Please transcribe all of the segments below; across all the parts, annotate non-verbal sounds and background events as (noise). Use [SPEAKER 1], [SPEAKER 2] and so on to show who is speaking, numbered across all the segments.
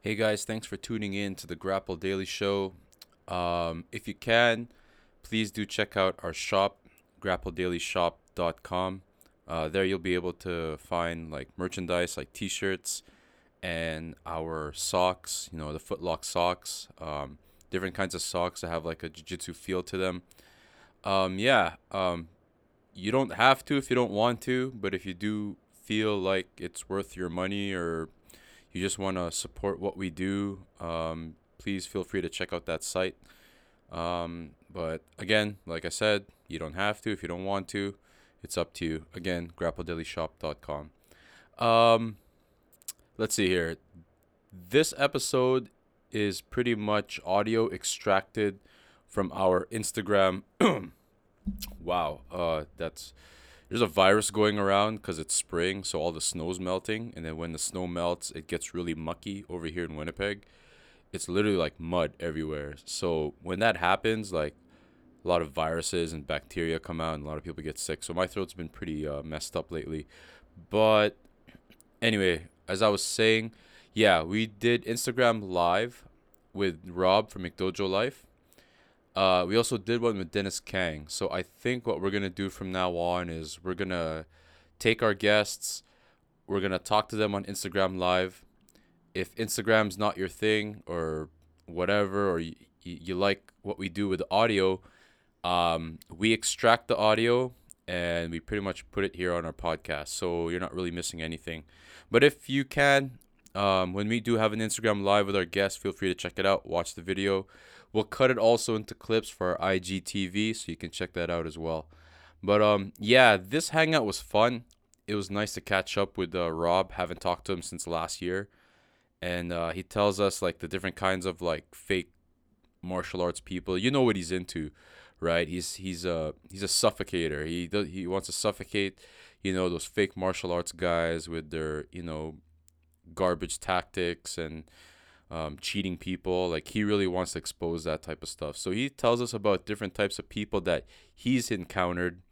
[SPEAKER 1] Hey guys, thanks for tuning in to the Grapple Daily Show. Um, if you can, please do check out our shop, grappledailyshop.com. Uh, there you'll be able to find like merchandise like t-shirts and our socks, you know, the footlock socks, um, different kinds of socks that have like a jiu-jitsu feel to them. Um, yeah, um, you don't have to if you don't want to, but if you do feel like it's worth your money or you just want to support what we do, um, please feel free to check out that site. Um, but again, like I said, you don't have to if you don't want to. It's up to you. Again, grappledailyshop.com. Um, let's see here. This episode is pretty much audio extracted from our Instagram. (clears throat) wow, uh, that's there's a virus going around because it's spring, so all the snow's melting, and then when the snow melts, it gets really mucky over here in Winnipeg. It's literally like mud everywhere. So when that happens, like a lot of viruses and bacteria come out, and a lot of people get sick. So my throat's been pretty uh, messed up lately. But anyway, as I was saying, yeah, we did Instagram live with Rob from McDojo Life. Uh, we also did one with Denis Kang. So I think what we're gonna do from now on is we're gonna take our guests, we're gonna talk to them on Instagram live. If Instagram's not your thing or whatever, or you, you like what we do with the audio, um, we extract the audio and we pretty much put it here on our podcast. So you're not really missing anything. But if you can, um, when we do have an Instagram live with our guests, feel free to check it out, watch the video. We'll cut it also into clips for our IGTV, so you can check that out as well. But um, yeah, this hangout was fun. It was nice to catch up with uh, Rob. Haven't talked to him since last year, and uh, he tells us like the different kinds of like fake martial arts people. You know what he's into, right? He's he's a he's a suffocator. He does, he wants to suffocate, you know, those fake martial arts guys with their you know garbage tactics and um, cheating people. Like he really wants to expose that type of stuff. So he tells us about different types of people that he's encountered.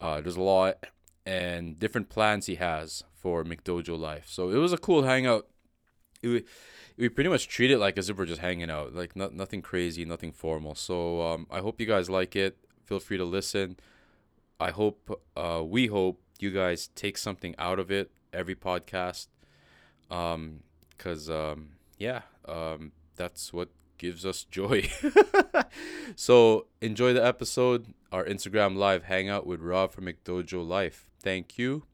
[SPEAKER 1] Uh, there's a lot and different plans he has for McDojo life. So it was a cool hangout. It, we pretty much treat it like as if we're just hanging out, like not, nothing crazy, nothing formal. So um, I hope you guys like it. Feel free to listen. I hope, uh, we hope you guys take something out of it every podcast. Um, cause um, yeah, um, that's what gives us joy. (laughs) so enjoy the episode, our Instagram live hangout with Rob from McDojo Life. Thank you,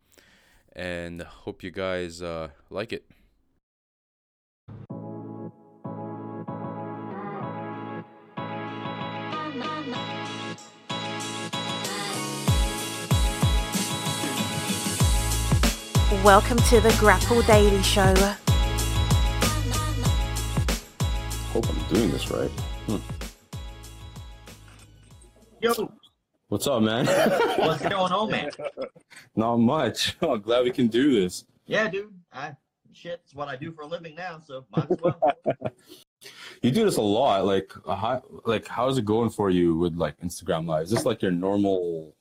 [SPEAKER 1] and hope you guys uh, like it.
[SPEAKER 2] Welcome to the Grapple Daily Show.
[SPEAKER 3] Doing this right. Hmm.
[SPEAKER 4] Yo,
[SPEAKER 3] What's up, man? (laughs)
[SPEAKER 4] what's going on, man?
[SPEAKER 3] Not much. I'm (laughs) glad we can do this.
[SPEAKER 4] Yeah, dude. I shit, it's what I do for a living now, so might as well. (laughs)
[SPEAKER 3] You do this a lot. Like, uh, how, like, how's it going for you with like Instagram Live? Is this like your normal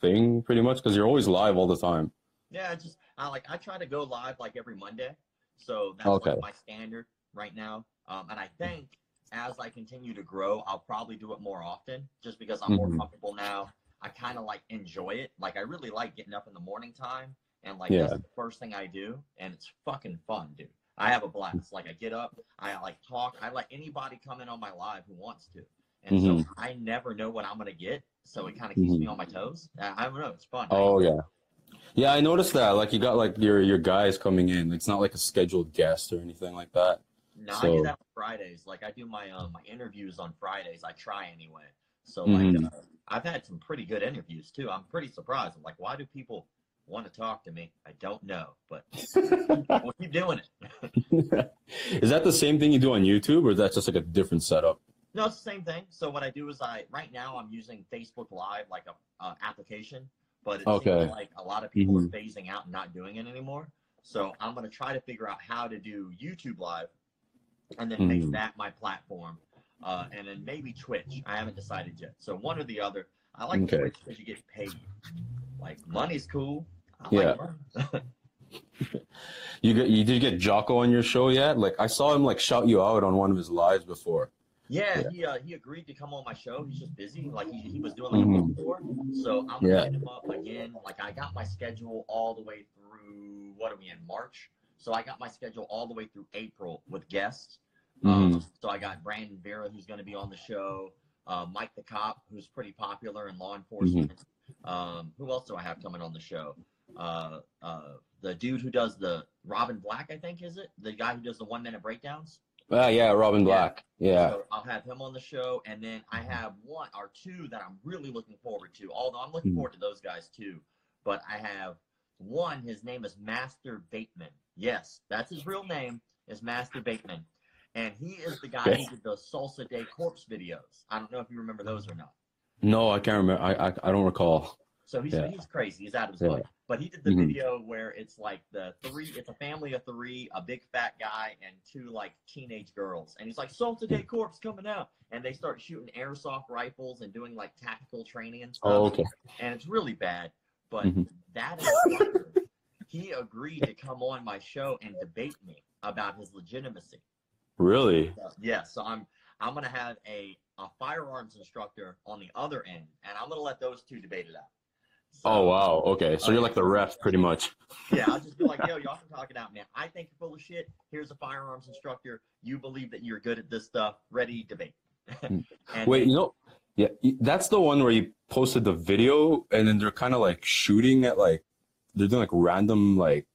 [SPEAKER 3] thing, pretty much? Because you're always live all the time.
[SPEAKER 4] yeah, I just I like I try to go live like every Monday, so that's
[SPEAKER 3] Okay.
[SPEAKER 4] like my standard right now. Um, and I think as I continue to grow, I'll probably do it more often, just because I'm more
[SPEAKER 3] Mhm.
[SPEAKER 4] comfortable now. I kind of like enjoy it. Like I really like getting up in the morning time and like
[SPEAKER 3] Yeah.
[SPEAKER 4] that's the first thing I do, and it's fucking fun, dude. I have a blast. Like I get up, I like talk, I let anybody come in on my live who wants to, and
[SPEAKER 3] Mhm.
[SPEAKER 4] so I never know what I'm gonna get, so it kind of keeps me
[SPEAKER 3] Mhm.
[SPEAKER 4] on my toes. I I don't know, it's fun.
[SPEAKER 3] Oh yeah. Yeah, I noticed that. Like, you got like your your guys coming in. It's not like a scheduled guest or anything like that.
[SPEAKER 4] No, I do that on Fridays. Like I do my um my interviews on Fridays. I try anyway. So
[SPEAKER 3] Mhm.
[SPEAKER 4] like uh, I've had some pretty good interviews too. I'm pretty surprised. I'm like, why do people want to talk to me? I don't know, but (laughs) we'll keep doing it. (laughs)
[SPEAKER 3] is that the same thing you do on YouTube, or is that just like a different setup?
[SPEAKER 4] No, it's the same thing. So what I do is I right now I'm using Facebook Live like a uh, application, but it
[SPEAKER 3] Okay.
[SPEAKER 4] seems like a lot of people
[SPEAKER 3] Mhm.
[SPEAKER 4] are phasing out and not doing it anymore. So I'm gonna try to figure out how to do YouTube Live, and then make
[SPEAKER 3] Mhm.
[SPEAKER 4] that my platform, uh, and then maybe Twitch. I haven't decided yet. So one or the other. I like
[SPEAKER 3] Okay.
[SPEAKER 4] Twitch because you get paid. Like money's cool. I
[SPEAKER 3] Yeah.
[SPEAKER 4] like. (laughs)
[SPEAKER 1] You get you did you get Jocko on your show yet? Like I saw him like shout you out on one of his lives before.
[SPEAKER 4] Yeah,
[SPEAKER 1] Yeah.
[SPEAKER 4] he uh, he agreed to come on my show. He's just busy. Like he, he was doing like
[SPEAKER 1] Mhm.
[SPEAKER 4] book tour. So I'm gonna
[SPEAKER 1] Yeah.
[SPEAKER 4] hit him up again. Like I got my schedule all the way through what are we in March? So I got my schedule all the way through April with guests. Um,
[SPEAKER 1] Mhm.
[SPEAKER 4] so I got Brandon Vera who's going to be on the show. Uh, Mike the cop who's pretty popular in law enforcement. Um, who else do I have coming on the show? Uh, uh, the dude who does the Robin Black, I think is it? The guy who does the one minute breakdowns.
[SPEAKER 1] Ah, yeah, Robin Black. Yeah.
[SPEAKER 4] So I'll have him on the show, and then I have one or two that I'm really looking forward to. Although I'm looking
[SPEAKER 1] Mhm.
[SPEAKER 4] forward to those guys too, but I have one. His name is Master Bateman. Yes, that's his real name. Is Master Bateman, and he is the guy
[SPEAKER 1] Okay.
[SPEAKER 4] who did the Salsa Day Corpse videos. I don't know if you remember those or not.
[SPEAKER 1] No, I can't remember. I I, I don't recall.
[SPEAKER 4] So he's
[SPEAKER 1] Yeah.
[SPEAKER 4] he's crazy. He's out of his
[SPEAKER 1] Yeah.
[SPEAKER 4] mind. But he did the
[SPEAKER 1] Mhm.
[SPEAKER 4] video where it's like the three. It's a family of three, a big fat guy and two like teenage girls, and he's like, "Salsa Day Corpse coming out," and they start shooting airsoft rifles and doing like tactical training and stuff.
[SPEAKER 1] Oh, okay.
[SPEAKER 4] And it's really bad. But
[SPEAKER 1] Mhm.
[SPEAKER 4] that instructor, (laughs) he agreed to come on my show and debate me about his legitimacy.
[SPEAKER 1] Really?
[SPEAKER 4] So, yeah, so I'm I'm gonna have a a firearms instructor on the other end, and I'm gonna let those two debate it out. So,
[SPEAKER 1] Oh wow. Okay. So you're like the ref, pretty much.
[SPEAKER 4] Yeah, I'll just be like, (laughs) yo, y'all can talk it out, man. I think you're full of shit. Here's a firearms instructor. You believe that you're good at this stuff. Ready, debate. Hmm. (laughs) and
[SPEAKER 1] Wait, you know, yeah, that's the one where you posted the video, and then they're kind of like shooting at like they're doing like random like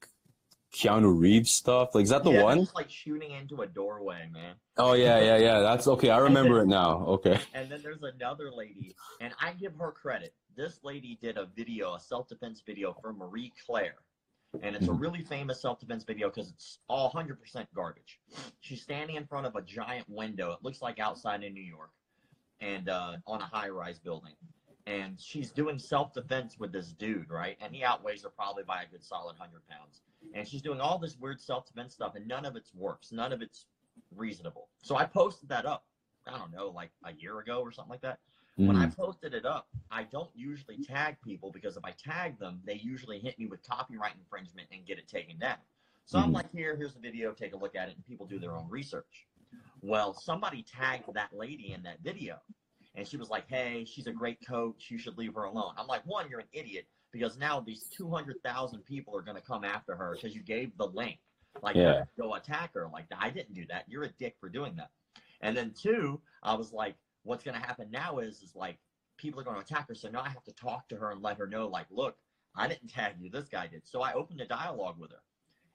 [SPEAKER 1] Keanu Reeves stuff. Like, is that the
[SPEAKER 4] yeah,
[SPEAKER 1] one?
[SPEAKER 4] It's like shooting into a doorway, man.
[SPEAKER 1] Oh yeah, yeah, yeah. That's okay. I remember it now. Okay.
[SPEAKER 4] And then there's another lady, and I give her credit. This lady did a video, a self defense video for Marie Claire. And it's a
[SPEAKER 1] Mhm.
[SPEAKER 4] really famous self defense video because it's all 100% garbage. She's standing in front of a giant window. It looks like outside in New York and uh, on a high rise building. And she's doing self defense with this dude, right? And he outweighs her probably by a good solid 100 pounds. And she's doing all this weird self defense stuff, and none of it works. None of it's reasonable. So I posted that up, I don't know, like a year ago or something like that. When I
[SPEAKER 1] Mhm.
[SPEAKER 4] posted it up, I don't usually tag people because if I tag them, they usually hit me with copyright infringement and get it taken down. So I'm
[SPEAKER 1] Mhm.
[SPEAKER 4] like, here, here's the video, take a look at it, and people do their own research. Well, somebody tagged that lady in that video, and she was like, hey, she's a great coach, you should leave her alone. I'm like, one, you're an idiot because now these 200,000 people are going to come after her because you gave the link. Like,
[SPEAKER 1] Yeah.
[SPEAKER 4] go attack her. Like, I didn't do that. You're a dick for doing that. And then two, I was like, what's going to happen now is, is like, people are going to attack her. So now I have to talk to her and let her know, like, look, I didn't tag you. This guy did. So I opened a dialogue with her.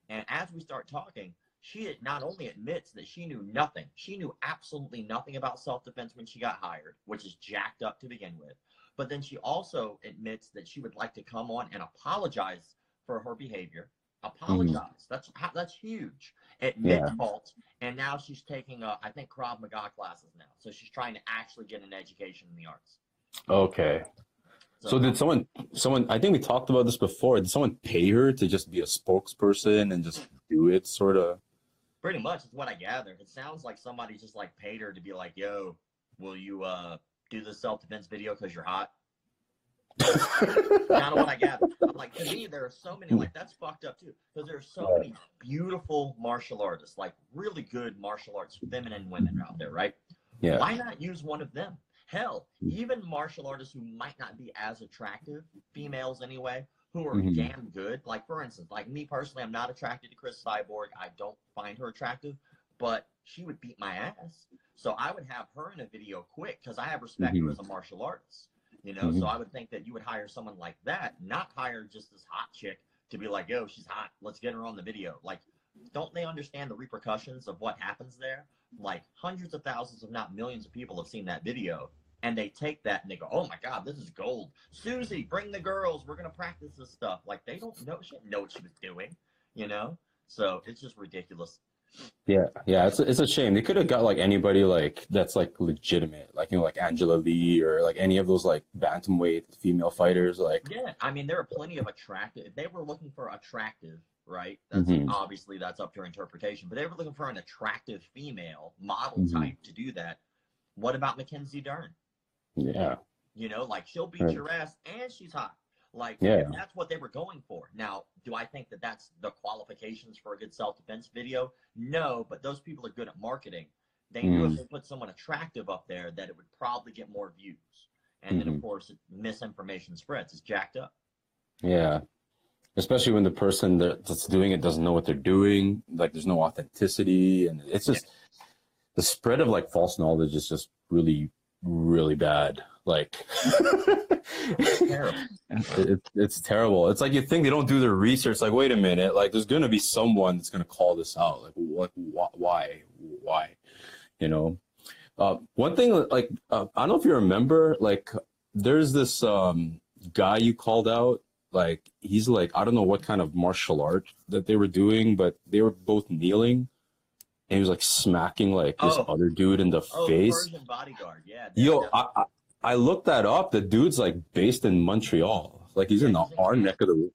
[SPEAKER 4] And as we start talking, she not only admits that she knew nothing, she knew absolutely nothing about self defense when she got hired, which is jacked up to begin with. But then she also admits that she would like to come on and apologize for her behavior. Apologize. That's that's huge. Admit
[SPEAKER 1] Yeah.
[SPEAKER 4] fault. And now she's taking, uh, I think, Krav Maga classes now. So she's trying to actually get an education in the arts.
[SPEAKER 1] Okay. So did someone someone I think we talked about this before. Did someone pay her to just be a spokesperson and just do it sort of?
[SPEAKER 4] Pretty much is what I gather. It sounds like somebody just like paid her to be like, "Yo, will you uh do the self defense video because you're hot?" kind of what I gather. I'm like, to me, there are so many like that's fucked up too, because there are so many beautiful martial artists, like really good martial arts feminine women out there, right?
[SPEAKER 1] Yeah.
[SPEAKER 4] Why not use one of them? Hell, even martial artists who might not be as attractive, females anyway, who are
[SPEAKER 1] Mhm.
[SPEAKER 4] damn good. Like for instance, like me personally, I'm not attracted to Cris Cyborg. I don't find her attractive, but she would beat my ass. So I would have her in a video quick because I have respect for her as a martial artist. You know,
[SPEAKER 1] Mhm.
[SPEAKER 4] so I would think that you would hire someone like that, not hire just this hot chick to be like, yo, she's hot. Let's get her on the video. Like, don't they understand the repercussions of what happens there? Like hundreds of thousands, if not millions of people have seen that video. And they take that and they go, Oh my god, this is gold. Susie, bring the girls. We're gonna practice this stuff. Like they don't know she didn't know what she was doing, you know? So it's just ridiculous.
[SPEAKER 1] Yeah, yeah, it's a, it's a shame. They could have got like anybody like that's like legitimate, like you know, like Angela Lee or like any of those like bantamweight female fighters. Like,
[SPEAKER 4] Yeah, I mean, there are plenty of attractive. If they were looking for attractive, right? That's
[SPEAKER 1] Mhm.
[SPEAKER 4] obviously that's up to your interpretation. But they were looking for an attractive female model
[SPEAKER 1] Mhm.
[SPEAKER 4] type to do that. What about Mackenzie Dern?
[SPEAKER 1] Yeah,
[SPEAKER 4] You know, like she'll beat
[SPEAKER 1] Right.
[SPEAKER 4] your ass and she's hot. Like,
[SPEAKER 1] Yeah.
[SPEAKER 4] that's what they were going for. Now, do I think that that's the qualifications for a good self-defense video? No, but those people are good at marketing. They knew
[SPEAKER 1] Mm.
[SPEAKER 4] if they put someone attractive up there, that it would probably get more views. And then, of
[SPEAKER 1] Mhm.
[SPEAKER 4] course, misinformation spreads. It's jacked up.
[SPEAKER 1] Yeah. Especially when the person that's doing it doesn't know what they're doing. Like there's no authenticity. And it's just the spread of like false knowledge is just really, really bad. Like
[SPEAKER 4] Terrible. (laughs)
[SPEAKER 1] it, it's terrible. It's like you think they don't do their research. Like, wait a minute. Like, there's gonna be someone that's gonna call this out. Like, what? Wh- why? Why? You know. Uh, one thing, like, uh, I don't know if you remember. Like, there's this um guy you called out. Like, he's like, I don't know what kind of martial art that they were doing, but they were both kneeling, and he was like smacking like this
[SPEAKER 4] Oh.
[SPEAKER 1] other dude in the
[SPEAKER 4] Oh,
[SPEAKER 1] face.
[SPEAKER 4] Bodyguard. Yeah.
[SPEAKER 1] Yo, I, I I looked that up. The dude's like based in Montreal. Like he's in the our neck of the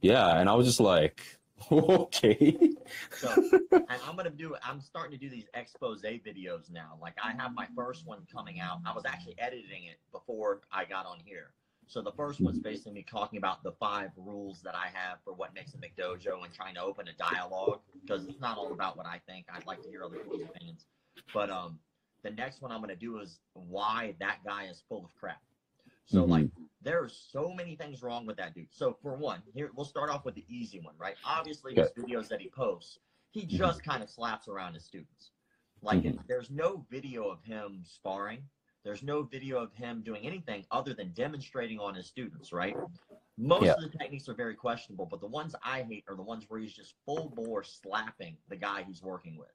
[SPEAKER 1] Yeah, and I was just like, (laughs) okay.
[SPEAKER 4] So, and I'm gonna do. I'm starting to do these expose videos now. Like I have my first one coming out. I was actually editing it before I got on here. So the first one's basically me talking about the five rules that I have for what makes a McDojo and trying to open a dialogue because it's not all about what I think. I'd like to hear other people's opinions. But um, the next one I'm gonna do is why that guy is full of crap. So
[SPEAKER 1] Mhm.
[SPEAKER 4] like there are so many things wrong with that dude. So for one, here we'll start off with the easy one, right? Obviously, his videos that he posts, he
[SPEAKER 1] Mm-hmm.
[SPEAKER 4] just kind of slaps around his students. Like there's no video of him sparring. There's no video of him doing anything other than demonstrating on his students, right? Most
[SPEAKER 1] Yeah.
[SPEAKER 4] of the techniques are very questionable, but the ones I hate are the ones where he's just full bore slapping the guy he's working with.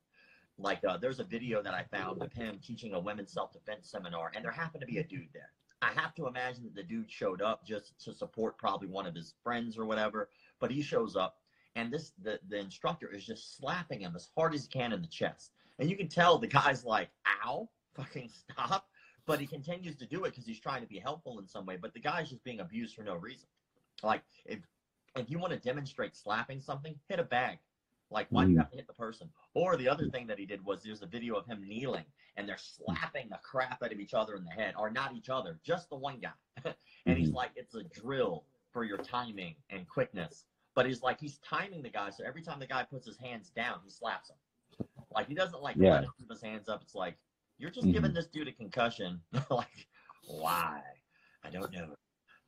[SPEAKER 4] Like uh, there's a video that I found of him teaching a women's self-defense seminar, and there happened to be a dude there. I have to imagine that the dude showed up just to support probably one of his friends or whatever, but he shows up and this the, the instructor is just slapping him as hard as he can in the chest. And you can tell the guy's like, ow, fucking stop. But he continues to do it because he's trying to be helpful in some way. But the guy's just being abused for no reason. Like if if you want to demonstrate slapping something, hit a bag. Like why do you
[SPEAKER 1] Mm.
[SPEAKER 4] have to hit the person? Or the other thing that he did was there's a video of him kneeling and they're slapping the crap out of each other in the head, or not each other, just the one guy. (laughs) and he's
[SPEAKER 1] Mhm.
[SPEAKER 4] like, it's a drill for your timing and quickness. But he's like, he's timing the guy, so every time the guy puts his hands down, he slaps him. Like he doesn't like
[SPEAKER 1] Yeah.
[SPEAKER 4] let him keep his hands up. It's like you're just
[SPEAKER 1] Mhm.
[SPEAKER 4] giving this dude a concussion. (laughs) like why? I don't know.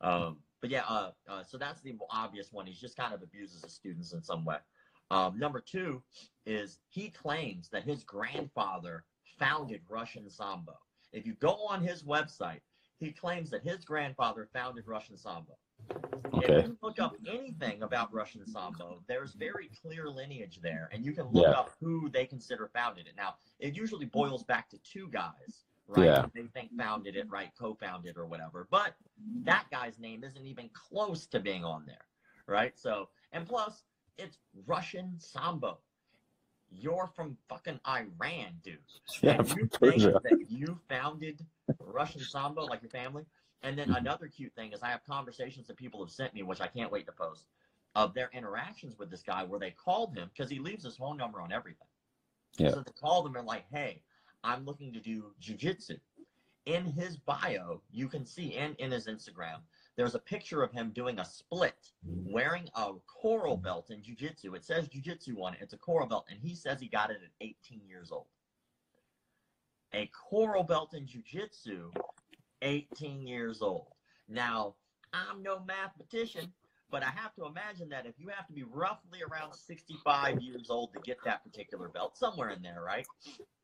[SPEAKER 4] Um, but yeah, uh, uh, so that's the obvious one. He's just kind of abuses his students in some way. Um, number two is he claims that his grandfather founded Russian Sambo. If you go on his website, he claims that his grandfather founded Russian Sambo.
[SPEAKER 1] Okay.
[SPEAKER 4] If you look up anything about Russian Sambo, there's very clear lineage there, and you can look
[SPEAKER 1] Yeah.
[SPEAKER 4] up who they consider founded it. Now, it usually boils back to two guys, right?
[SPEAKER 1] Yeah.
[SPEAKER 4] They think founded it, right? Co-founded or whatever. But that guy's name isn't even close to being on there, right? So, and plus, it's Russian Sambo. You're from fucking Iran, dude.
[SPEAKER 1] Yeah,
[SPEAKER 4] And you think that you founded Russian Sambo, like your family? And then
[SPEAKER 1] Mhm.
[SPEAKER 4] another cute thing is I have conversations that people have sent me, which I can't wait to post, of their interactions with this guy where they called him because he leaves his phone number on everything.
[SPEAKER 1] Yeah.
[SPEAKER 4] So they called him and like, hey, I'm looking to do jujitsu. In his bio, you can see, and in his Instagram, there's a picture of him doing a split, wearing a coral belt in jujitsu. It says jujitsu on it. It's a coral belt, and he says he got it at 18 years old. A coral belt in jujitsu, 18 years old. Now, I'm no mathematician, but I have to imagine that if you have to be roughly around 65 years old to get that particular belt, somewhere in there, right?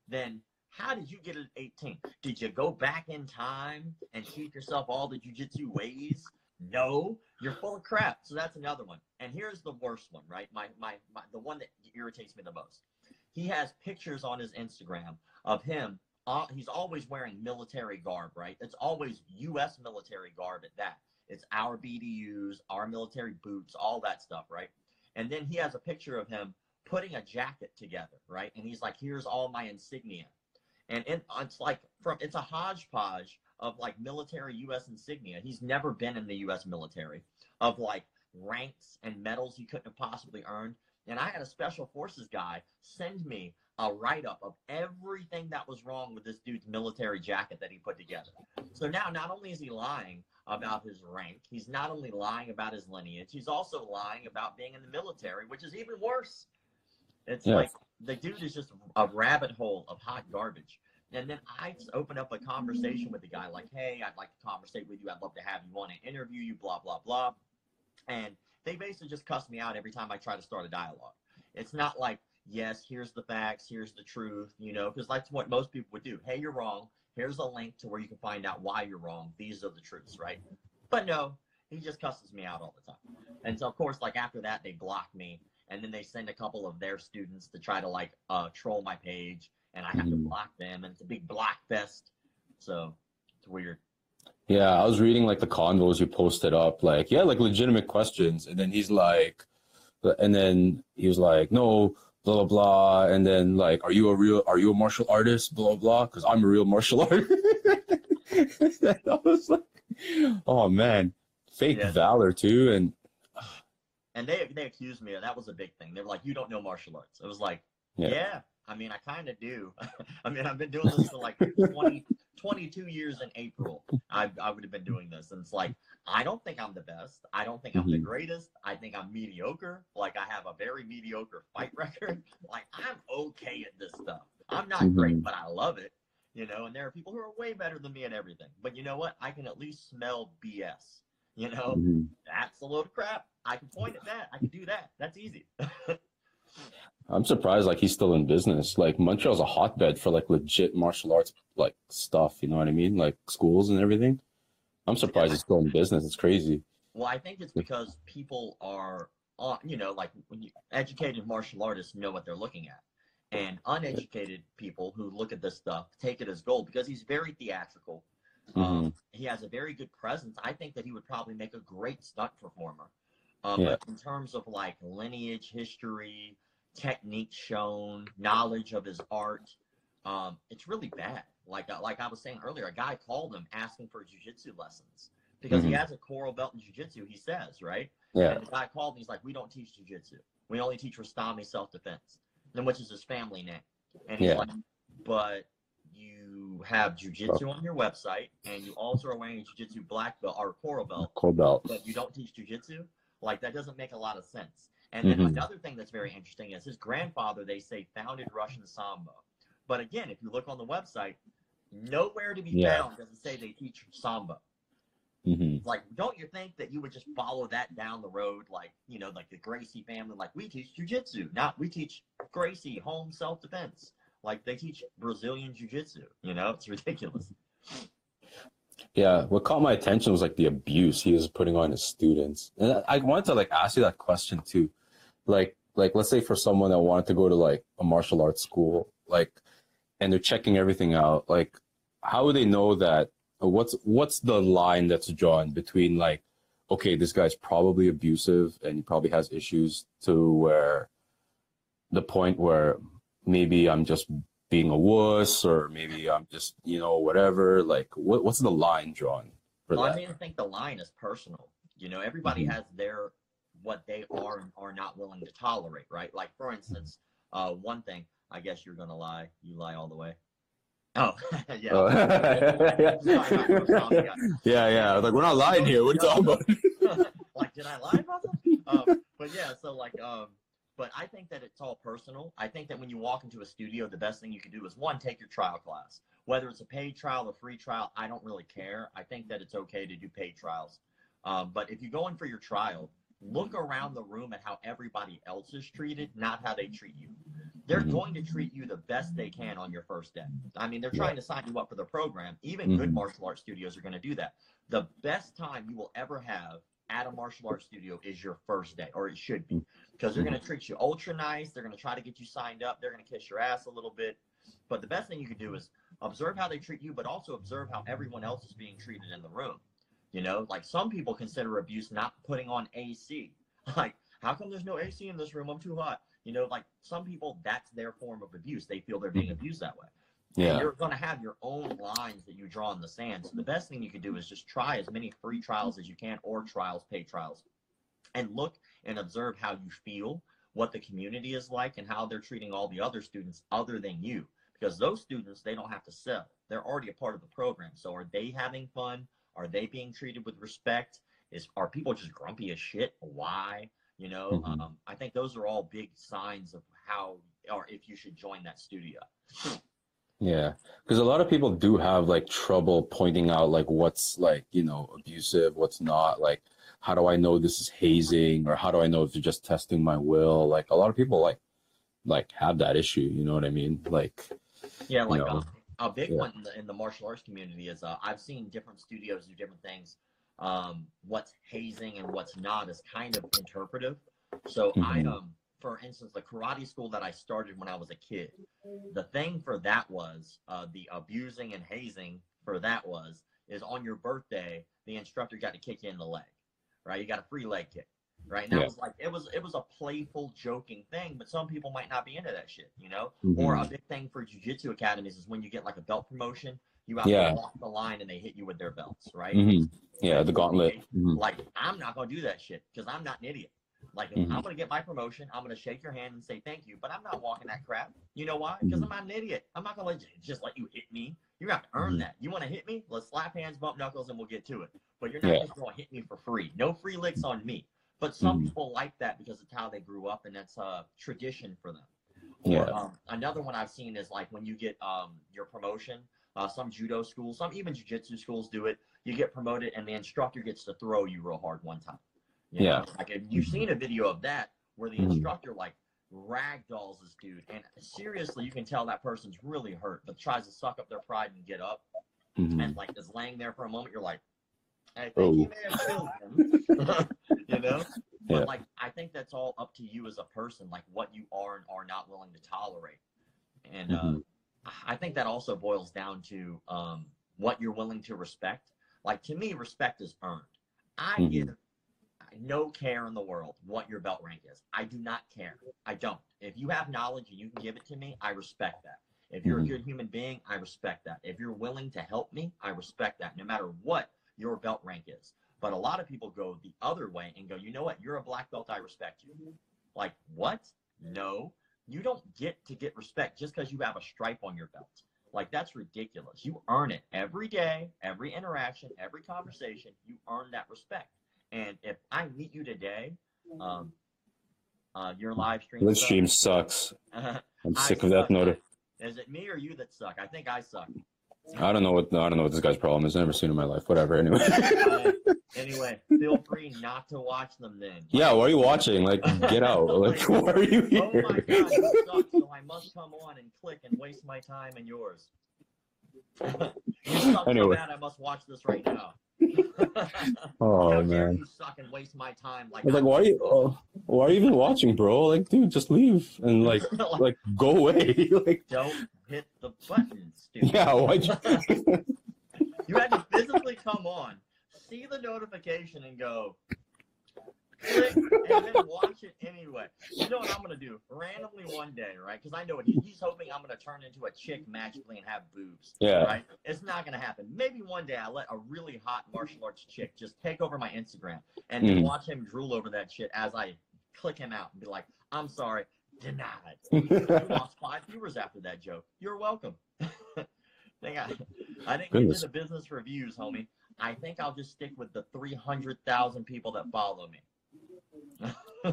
[SPEAKER 4] Then how did you get it at 18? Did you go back in time and teach yourself all the jujitsu ways? No, you're full of crap. So that's another one. And here's the worst one, right? My, my, my the one that irritates me the most. He has pictures on his Instagram of him. Uh, he's always wearing military garb, right? It's always U.S. military garb at that. It's our BDUs, our military boots, all that stuff, right? And then he has a picture of him putting a jacket together, right? And he's like, "Here's all my insignia," and it, it's like from it's a hodgepodge of like military U.S. insignia. He's never been in the U.S. military of like ranks and medals he couldn't have possibly earned. And I had a special forces guy send me a write up of everything that was wrong with this dude's military jacket that he put together. So now, not only is he lying about his rank, he's not only lying about his lineage, he's also lying about being in the military, which is even worse. It's
[SPEAKER 1] Yeah.
[SPEAKER 4] like the dude is just a rabbit hole of hot garbage. And then I just open up a conversation with the guy, like, hey, I'd like to conversate with you. I'd love to have you on and interview you, blah, blah, blah. And they basically just cuss me out every time I try to start a dialogue. It's not like, yes, here's the facts, here's the truth, you know, because that's what most people would do. Hey, you're wrong. Here's a link to where you can find out why you're wrong. These are the truths, right? But no, he just cusses me out all the time. And so, of course, like after that, they block me. And then they send a couple of their students to try to like uh, troll my page. And I have to
[SPEAKER 1] Mhm.
[SPEAKER 4] block them. And it's a big block fest. So it's weird.
[SPEAKER 1] Yeah, I was reading like the convos you posted up, like, yeah, like legitimate questions. And then he's like, and then he was like, no, blah, blah, blah. And then like, are you a real, are you a martial artist? Blah, blah, blah. Cause I'm a real martial (laughs) artist. (laughs) I was like, oh man, fake
[SPEAKER 4] Yeah.
[SPEAKER 1] valor too. And
[SPEAKER 4] And they they accused me of that was a big thing. They were like, "You don't know martial arts." It was like,
[SPEAKER 1] Yeah.
[SPEAKER 4] "Yeah, I mean, I kind of do. (laughs) I mean, I've been doing this for like 20, 22 years in April. I I would have been doing this, and it's like I don't think I'm the best. I don't think I'm the
[SPEAKER 1] Mhm.
[SPEAKER 4] greatest. I think I'm mediocre. Like I have a very mediocre fight (laughs) record. Like I'm okay at this stuff. I'm not great,
[SPEAKER 1] Mhm.
[SPEAKER 4] but I love it. You know, and there are people who are way better than me at everything. But you know what? I can at least smell BS. You know,
[SPEAKER 1] Mhm.
[SPEAKER 4] that's a load of crap. I can point at that. I can do that. That's easy. (laughs)
[SPEAKER 1] I'm surprised like he's still in business. Like Montreal's a hotbed for like legit martial arts like stuff, you know what I mean? Like schools and everything. I'm surprised he's still in business. It's crazy.
[SPEAKER 4] well, I think it's because people are on, you know, like when you, educated martial artists know what they're looking at. And uneducated people who look at this stuff take it as gold because he's very theatrical. Um, he has a very good presence. I think that he would probably make a great stunt performer. Um,
[SPEAKER 1] Yeah.
[SPEAKER 4] But in terms of like lineage, history, technique shown, knowledge of his art, um, it's really bad. Like uh, like I was saying earlier, a guy called him asking for jujitsu lessons because he
[SPEAKER 1] Mhm.
[SPEAKER 4] has a coral belt in jujitsu. He says right,
[SPEAKER 1] Yeah.
[SPEAKER 4] and the guy called me. He's like, "We don't teach jujitsu. We only teach Rastami self-defense, and which is his family name." And he's
[SPEAKER 1] Yeah.
[SPEAKER 4] like, "But you have jujitsu on your website, and you also are wearing a jujitsu black belt or coral belt,
[SPEAKER 1] Coral belt.
[SPEAKER 4] but you don't teach jujitsu. Like that doesn't make a lot of sense." And then
[SPEAKER 1] Mhm.
[SPEAKER 4] another thing that's very interesting is his grandfather. They say founded Russian Sambo. but again, if you look on the website, nowhere to be
[SPEAKER 1] Yeah.
[SPEAKER 4] found does it say they teach sambo
[SPEAKER 1] hmm
[SPEAKER 4] like don't you think that you would just follow that down the road like you know like the gracie family like we teach jiu-jitsu not we teach gracie home self-defense like they teach brazilian jiu-jitsu you know it's ridiculous
[SPEAKER 1] Yeah, what caught my attention was like the abuse he was putting on his students. And I I wanted to like ask you that question too. Like like let's say for someone that wanted to go to like a martial arts school, like and they're checking everything out, like how would they know that what's what's the line that's drawn between like okay, this guy's probably abusive and he probably has issues to where the point where maybe I'm just being a wuss or maybe I'm just, you know, whatever. Like, what, what's the line drawn for
[SPEAKER 4] well, i mean i think the line is personal you know everybody
[SPEAKER 1] Mhm.
[SPEAKER 4] has their what they are and are not willing to tolerate right like for instance uh one thing i guess you're gonna lie you lie all the way oh (laughs) yeah
[SPEAKER 1] Oh. (laughs) yeah, yeah. Like, we're not lying here. What are you talking about? (laughs)
[SPEAKER 4] like, did I lie about that? Um, but yeah, so like, um, but I think that it's all personal. I think that when you walk into a studio, the best thing you can do is one, take your trial class. Whether it's a paid trial or free trial, I don't really care. I think that it's okay to do paid trials. Um, but if you go in for your trial, look around the room at how everybody else is treated, not how they treat you. They're
[SPEAKER 1] Mhm.
[SPEAKER 4] going to treat you the best they can on your first day. I mean, they're trying to sign you up for the program. Even good
[SPEAKER 1] Mhm.
[SPEAKER 4] martial arts studios are going to do that. The best time you will ever have at a martial arts studio is your first day, or it should be, because they're going to treat you ultra nice. They're going to try to get you signed up. They're going to kiss your ass a little bit. But the best thing you can do is observe how they treat you, but also observe how everyone else is being treated in the room. You know, like some people consider abuse not putting on AC. (laughs) Like, how come there's no AC in this room? I'm too hot. You know, like some people, that's their form of abuse. They feel they're being mm-hmm. abused that way. And
[SPEAKER 1] Yeah.
[SPEAKER 4] you're going to have your own lines that you draw in the sand. So the best thing you can do is just try as many free trials as you can, or trials, paid trials, and look and observe how you feel what the community is like and how they're treating all the other students other than you. Because those students, they don't have to sell. They're already a part of the program. So are they having fun? Are they being treated with respect? Is are people just grumpy as shit? Why? You know,
[SPEAKER 1] Mhm.
[SPEAKER 4] um, I think those are all big signs of how or if you should join that studio.
[SPEAKER 1] Yeah, because a lot of people do have like trouble pointing out like what's like, you know, abusive, what's not. Like, how do I know this is hazing, or how do I know if they're just testing my will? Like, a lot of people like like have that issue. You know what I mean? Like,
[SPEAKER 4] Yeah, like
[SPEAKER 1] know,
[SPEAKER 4] um, a big
[SPEAKER 1] yeah.
[SPEAKER 4] one in the, in the martial arts community is uh, I've seen different studios do different things. Um, what's hazing and what's not is kind of interpretive. So I
[SPEAKER 1] Mhm.
[SPEAKER 4] um, for instance, the karate school that I started when I was a kid, the thing for that was uh, the abusing and hazing for that was is on your birthday the instructor got to kick you in the leg, right? You got a free leg kick, right? And that
[SPEAKER 1] Yeah.
[SPEAKER 4] was like it was it was a playful, joking thing, but some people might not be into that shit, you know. Or
[SPEAKER 1] mhm.
[SPEAKER 4] a big thing for jujitsu academies is when you get like a belt promotion, you have
[SPEAKER 1] Yeah.
[SPEAKER 4] to walk the line and they hit you with their belts, right?
[SPEAKER 1] Mhm. yeah, the gauntlet. Mhm.
[SPEAKER 4] Like I'm not gonna do that shit because I'm not an idiot. Like
[SPEAKER 1] Mhm.
[SPEAKER 4] I'm gonna get my promotion, I'm gonna shake your hand and say thank you, but I'm not walking that crap. You know why? Because
[SPEAKER 1] Mhm.
[SPEAKER 4] I'm not an idiot. I'm not gonna let you, just let you hit me. You have to earn that. You want to hit me? Let's slap hands, bump knuckles, and we'll get to it. But you're not
[SPEAKER 1] Yeah.
[SPEAKER 4] just gonna hit me for free. No free licks on me. But some
[SPEAKER 1] Mhm.
[SPEAKER 4] people like that because it's how they grew up and that's a tradition for them. Or,
[SPEAKER 1] Yeah.
[SPEAKER 4] um, another one I've seen is like when you get um, your promotion. Uh, some judo schools, some even jujitsu schools do it. You get promoted, and the instructor gets to throw you real hard one time. You
[SPEAKER 1] Yeah.
[SPEAKER 4] know? Like if you've seen a video of that where the
[SPEAKER 1] Mhm.
[SPEAKER 4] instructor like ragdolls this dude, and seriously, you can tell that person's really hurt, but tries to suck up their pride and get up,
[SPEAKER 1] Mhm.
[SPEAKER 4] and like is laying there for a moment. You're like, I think
[SPEAKER 1] Oh. (laughs)
[SPEAKER 4] he may have killed him. you know. (laughs) But
[SPEAKER 1] Yeah.
[SPEAKER 4] like, I think that's all up to you as a person, like what you are and are not willing to tolerate. And uh,
[SPEAKER 1] Mhm.
[SPEAKER 4] I think that also boils down to um, what you're willing to respect. Like to me, respect is earned. I
[SPEAKER 1] Mhm.
[SPEAKER 4] give no care in the world what your belt rank is. I do not care. I don't. If you have knowledge and you can give it to me, I respect that. If you're
[SPEAKER 1] Mhm.
[SPEAKER 4] a good human being, I respect that. If you're willing to help me, I respect that, no matter what your belt rank is. But a lot of people go the other way and go, you know what? You're a black belt. I respect you. Like, what? No. You don't get to get respect just because you have a stripe on your belt. Like, that's ridiculous. You earn it every day, every interaction, every conversation. You earn that respect. And if I meet you today, um, uh, your live stream.
[SPEAKER 1] Live stream sucks.
[SPEAKER 4] sucks. (laughs)
[SPEAKER 1] I'm
[SPEAKER 4] I
[SPEAKER 1] sick of that
[SPEAKER 4] suck.
[SPEAKER 1] notice.
[SPEAKER 4] Is it me or you that suck? I think I suck.
[SPEAKER 1] I don't know what I don't know what this guy's problem is. I've never seen in my life. Whatever. Anyway.
[SPEAKER 4] Uh, (laughs) anyway, feel free not to watch them then.
[SPEAKER 1] yeah. Why are you watching? Like, get out. (laughs) Like, why are you here?
[SPEAKER 4] Oh my god, you so I must come on and click and waste my time and yours. (laughs) you suck
[SPEAKER 1] Anyway.
[SPEAKER 4] so bad I must watch this right now. (laughs)
[SPEAKER 1] Oh
[SPEAKER 4] How
[SPEAKER 1] man.
[SPEAKER 4] you suck and waste my time like
[SPEAKER 1] like, why are you? Oh, why are you even watching, bro? Like, dude, just leave and like, (laughs)
[SPEAKER 4] Like,
[SPEAKER 1] like, go away. (laughs) like,
[SPEAKER 4] don't hit the button, stupid.
[SPEAKER 1] yeah. Why'd you?
[SPEAKER 4] You had to physically come on, see the notification, and go click, and then (laughs) watch it anyway. You know what I'm gonna do? Randomly one day, right? Because I know it. He's hoping I'm gonna turn into a chick magically and have boobs.
[SPEAKER 1] Yeah.
[SPEAKER 4] Right? It's not gonna happen. Maybe one day I let a really hot martial arts chick just take over my Instagram and
[SPEAKER 1] Mhm.
[SPEAKER 4] watch him drool over that shit as I click him out and be like, "I'm sorry, denied." (laughs) You lost five viewers after that joke. You're welcome. (laughs) Think I, I didn't
[SPEAKER 1] Goodness.
[SPEAKER 4] get into business reviews, homie. I think I'll just stick with the 300,000 people that follow me. (laughs)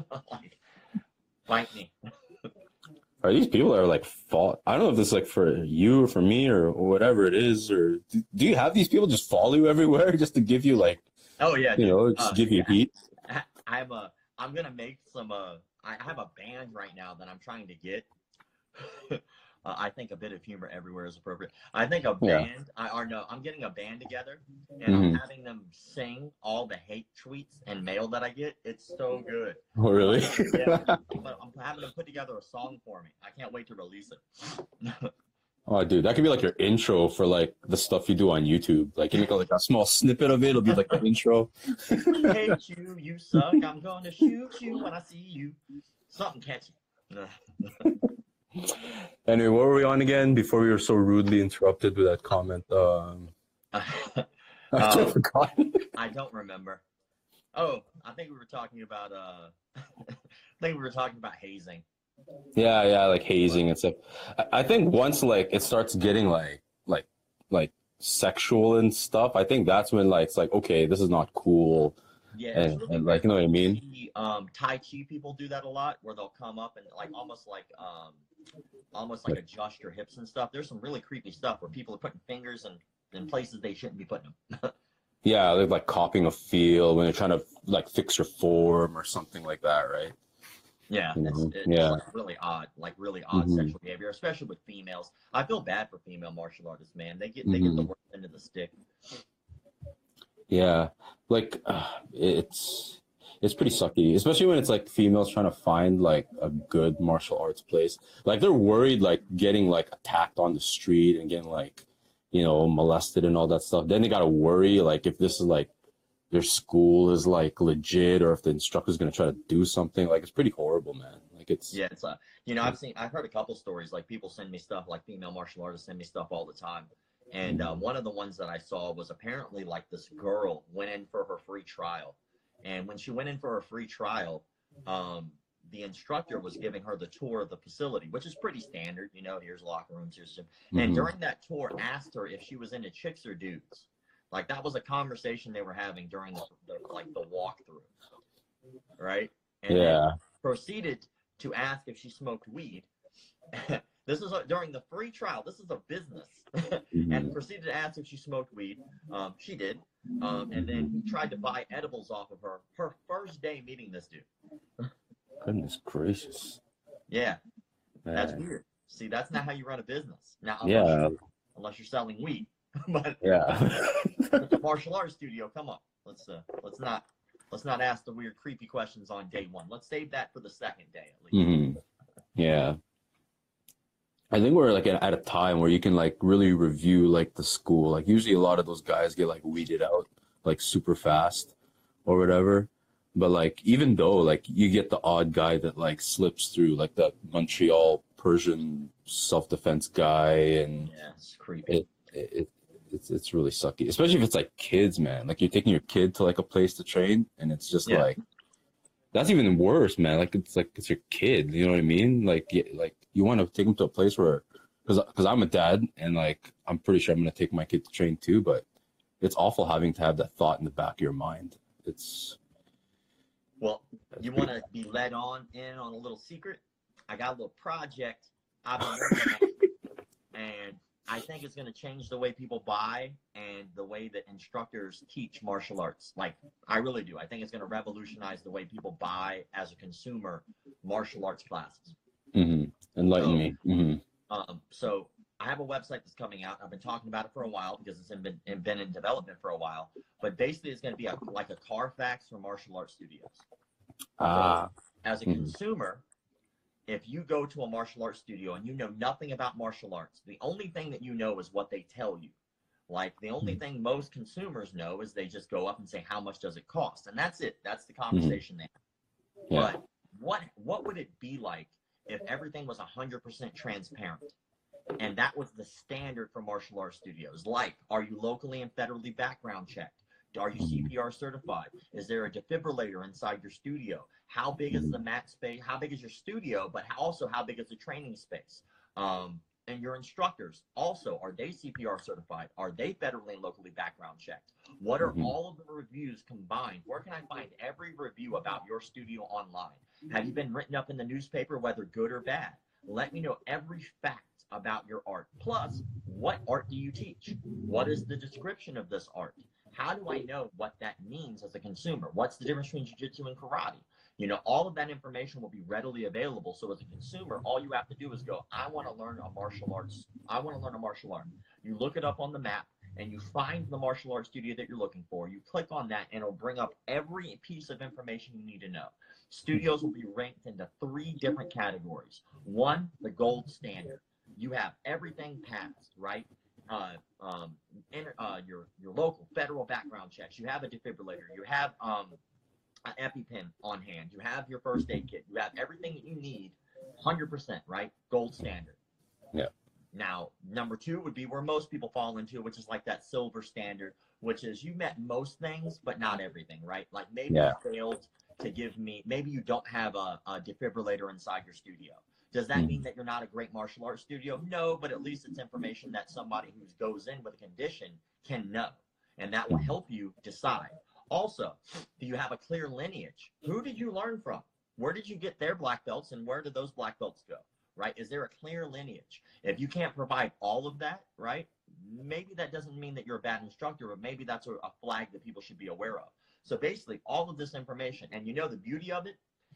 [SPEAKER 4] like, me.
[SPEAKER 1] Are these people that are like fall? I don't know if this is like for you or for me or whatever it is. Or do, do you have these people just follow you everywhere (laughs) just to give you like
[SPEAKER 4] Oh yeah,
[SPEAKER 1] you
[SPEAKER 4] dude.
[SPEAKER 1] know just
[SPEAKER 4] Uh,
[SPEAKER 1] give you
[SPEAKER 4] yeah.
[SPEAKER 1] heat?
[SPEAKER 4] I'm a. I'm gonna make some. Uh, I have a band right now that I'm trying to get. (laughs) uh, I think a bit of humor everywhere is appropriate. I think a
[SPEAKER 1] Yeah.
[SPEAKER 4] band. I or no, I'm getting a band together, and I'm
[SPEAKER 1] Mhm.
[SPEAKER 4] having them sing all the hate tweets and mail that I get. It's so good.
[SPEAKER 1] Oh really? (laughs)
[SPEAKER 4] Yeah, but I'm having them put together a song for me. I can't wait to release it. (laughs)
[SPEAKER 1] oh dude, that could be like your intro for like the stuff you do on YouTube. Like you make like a small snippet of it. It'll be like the intro. (laughs)
[SPEAKER 4] hate you, you suck. I'm gonna shoot you when I see you. Something catchy.
[SPEAKER 1] Anyway, what were we on again before we were so rudely interrupted with that comment? Um, (laughs) (laughs) I
[SPEAKER 4] Um,
[SPEAKER 1] forgot.
[SPEAKER 4] I don't remember. Oh, I think we were talking about. uh (laughs) I think we were talking about hazing.
[SPEAKER 1] Yeah, yeah, like hazing and stuff. I, I think once like it starts getting like like like sexual and stuff, I think that's when like it's like okay, this is not cool.
[SPEAKER 4] Yeah,
[SPEAKER 1] And-
[SPEAKER 4] really
[SPEAKER 1] and, like, you know what I mean?
[SPEAKER 4] see, Um, tai Chi people do that a lot, where they'll come up and like almost like um, almost like adjust your hips and stuff. There's some really creepy stuff where people are putting fingers in in places they shouldn't be putting them. (laughs)
[SPEAKER 1] Yeah, they're like copying a feel when they're trying to like fix your form or something like that, right?
[SPEAKER 4] Yeah, it's, it's
[SPEAKER 1] Yeah.
[SPEAKER 4] like really odd, like really odd
[SPEAKER 1] Mhm.
[SPEAKER 4] sexual behavior, especially with females. I feel bad for female martial artists, man. They get they get the
[SPEAKER 1] Mhm.
[SPEAKER 4] worst end of the stick.
[SPEAKER 1] Yeah, like uh, it's it's pretty sucky, especially when it's like females trying to find like a good martial arts place. Like they're worried like getting like attacked on the street and getting like you know molested and all that stuff. Then they gotta worry like if this is like their school is like legit or if the instructor's gonna try to do something. Like it's pretty horrible, man. Like it's
[SPEAKER 4] Yeah, it's uh, you know, I've seen, I've heard a couple stories. Like people send me stuff, like female martial artists send me stuff all the time. And uh, one of the ones that I saw was apparently like this girl went in for her free trial, and when she went in for a free trial, um, the instructor was giving her the tour of the facility, which is pretty standard. You know, here's locker rooms, here's gym. And
[SPEAKER 1] Mhm.
[SPEAKER 4] during that tour, asked her if she was into chicks or dudes. Like that was a conversation they were having during the, the like the walkthrough, right? And
[SPEAKER 1] yeah.
[SPEAKER 4] proceeded to ask if she smoked weed. (laughs) this is a, during the free trial. This is a business,
[SPEAKER 1] Mhm. (laughs)
[SPEAKER 4] and proceeded to ask if she smoked weed. Um, she did, um, and then he tried to buy edibles off of her. Her first day meeting this dude. (laughs)
[SPEAKER 1] Goodness gracious.
[SPEAKER 4] Yeah, that's weird. See, that's not how you run a business. Now, unless,
[SPEAKER 1] Yeah.
[SPEAKER 4] you're, unless you're selling weed, (laughs) but
[SPEAKER 1] Yeah.
[SPEAKER 4] the (laughs) martial arts studio. Come on, let's uh, let's not let's not ask the weird, creepy questions on day one. Let's save that for the second day at least.
[SPEAKER 1] hmm Yeah. I think we're like at, a time where you can like really review like the school. Like usually a lot of those guys get like weeded out like super fast or whatever. But like even though like you get the odd guy that like slips through like that Montreal Persian self-defense guy and
[SPEAKER 4] Yeah, it's creepy.
[SPEAKER 1] it, it it's it's really sucky. Especially if it's like kids, man. Like you're taking your kid to like a place to train and it's just
[SPEAKER 4] Yeah.
[SPEAKER 1] like that's even worse, man. Like it's like it's your kid. You know what I mean? Like y- like you want to take them to a place where, because because I'm a dad and like I'm pretty sure I'm gonna take my kid to train too. But it's awful having to have that thought in the back of your mind. It's
[SPEAKER 4] Well, you want to be led on in on a little secret? I got a little project I've been working on, (laughs) and I think it's going to change the way people buy and the way that instructors teach martial arts. Like, I really do. I think it's going to revolutionize the way people buy as a consumer martial arts classes.
[SPEAKER 1] hmm enlighten
[SPEAKER 4] Oh.
[SPEAKER 1] me. hmm
[SPEAKER 4] Um, so I have a website that's coming out. I've been talking about it for a while because it's been, been in development for a while. But basically, it's going to be a, like a Carfax for martial arts studios.
[SPEAKER 1] Ah,
[SPEAKER 4] as a
[SPEAKER 1] Mhm.
[SPEAKER 4] consumer, if you go to a martial arts studio and you know nothing about martial arts, the only thing that you know is what they tell you. Like the only
[SPEAKER 1] Hmm.
[SPEAKER 4] thing most consumers know is they just go up and say, "How much does it cost?" And that's it. That's the conversation they have.
[SPEAKER 1] Yeah.
[SPEAKER 4] But what what would it be like if everything was 100% transparent? And that was the standard for martial arts studios. Like, are you locally and federally background checked? Are you. CPR certified? Is there a defibrillator inside your studio? How big is the mat space? How big is your studio? But also, how big is the training space? Um, and your instructors also are they CPR certified? Are they federally and locally background checked? What are
[SPEAKER 1] Mhm.
[SPEAKER 4] all of the reviews combined? Where can I find every review about your studio online? Have you been written up in the newspaper, whether good or bad? Let me know every fact about your art. Plus, what art do you teach? What is the description of this art? How do I know what that means as a consumer? What's the difference between jiu-jitsu and karate? You know, all of that information will be readily available. So as a consumer, all you have to do is go, I want to learn a martial arts. I want to learn a martial art. You look it up on the map and you find the martial arts studio that you're looking for. You click on that and it'll bring up every piece of information you need to know. Studios will be ranked into three different categories. One, the gold standard. You have everything passed, right? Uh, um, inter, uh, your your local federal background checks. You have a defibrillator. You have um, an EpiPen on hand. You have your first aid kit. You have everything that you need, hundred percent, right? Gold standard.
[SPEAKER 1] Yeah.
[SPEAKER 4] Now, number two would be where most people fall into, which is like that silver standard, which is you met most things, but not everything, right? Like maybe
[SPEAKER 1] Yeah.
[SPEAKER 4] you failed to give me, maybe you don't have a, a defibrillator inside your studio. Does that
[SPEAKER 1] Mhm.
[SPEAKER 4] mean that you're not a great martial arts studio? No, but at least it's information that somebody who goes in with a condition can know, and that will
[SPEAKER 1] Mhm.
[SPEAKER 4] help you decide. Also, do you have a clear lineage? Who did you learn from? Where did you get their black belts, and where did those black belts go? Right? Is there a clear lineage? If you can't provide all of that, right? Maybe that doesn't mean that you're a bad instructor, but maybe that's a, a flag that people should be aware of. So basically, all of this information, and you know the beauty of it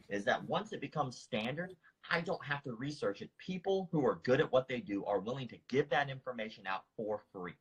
[SPEAKER 4] is that once it becomes standard, I don't have to research it. People who are good at what they do are willing to give that information out for free.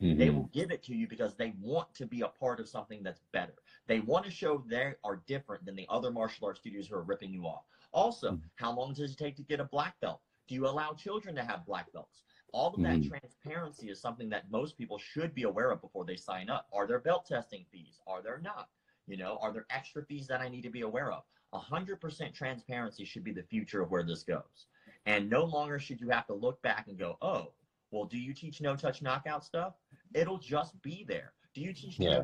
[SPEAKER 4] They
[SPEAKER 1] Mhm.
[SPEAKER 4] will give it to you because they want to be a part of something that's better. They want to show they are different than the other martial arts studios who are ripping you off. Also,
[SPEAKER 1] Mhm.
[SPEAKER 4] how long does it take to get a black belt? Do you allow children to have black belts? All of that
[SPEAKER 1] Mhm.
[SPEAKER 4] transparency is something that most people should be aware of before they sign up. Are there belt testing fees? Are there not? You know, are there extra fees that I need to be aware of? 100% transparency should be the future of where this goes. And no longer should you have to look back and go, oh, well, do you teach no touch knockout stuff? It'll just be there. Do you teach
[SPEAKER 1] Yeah.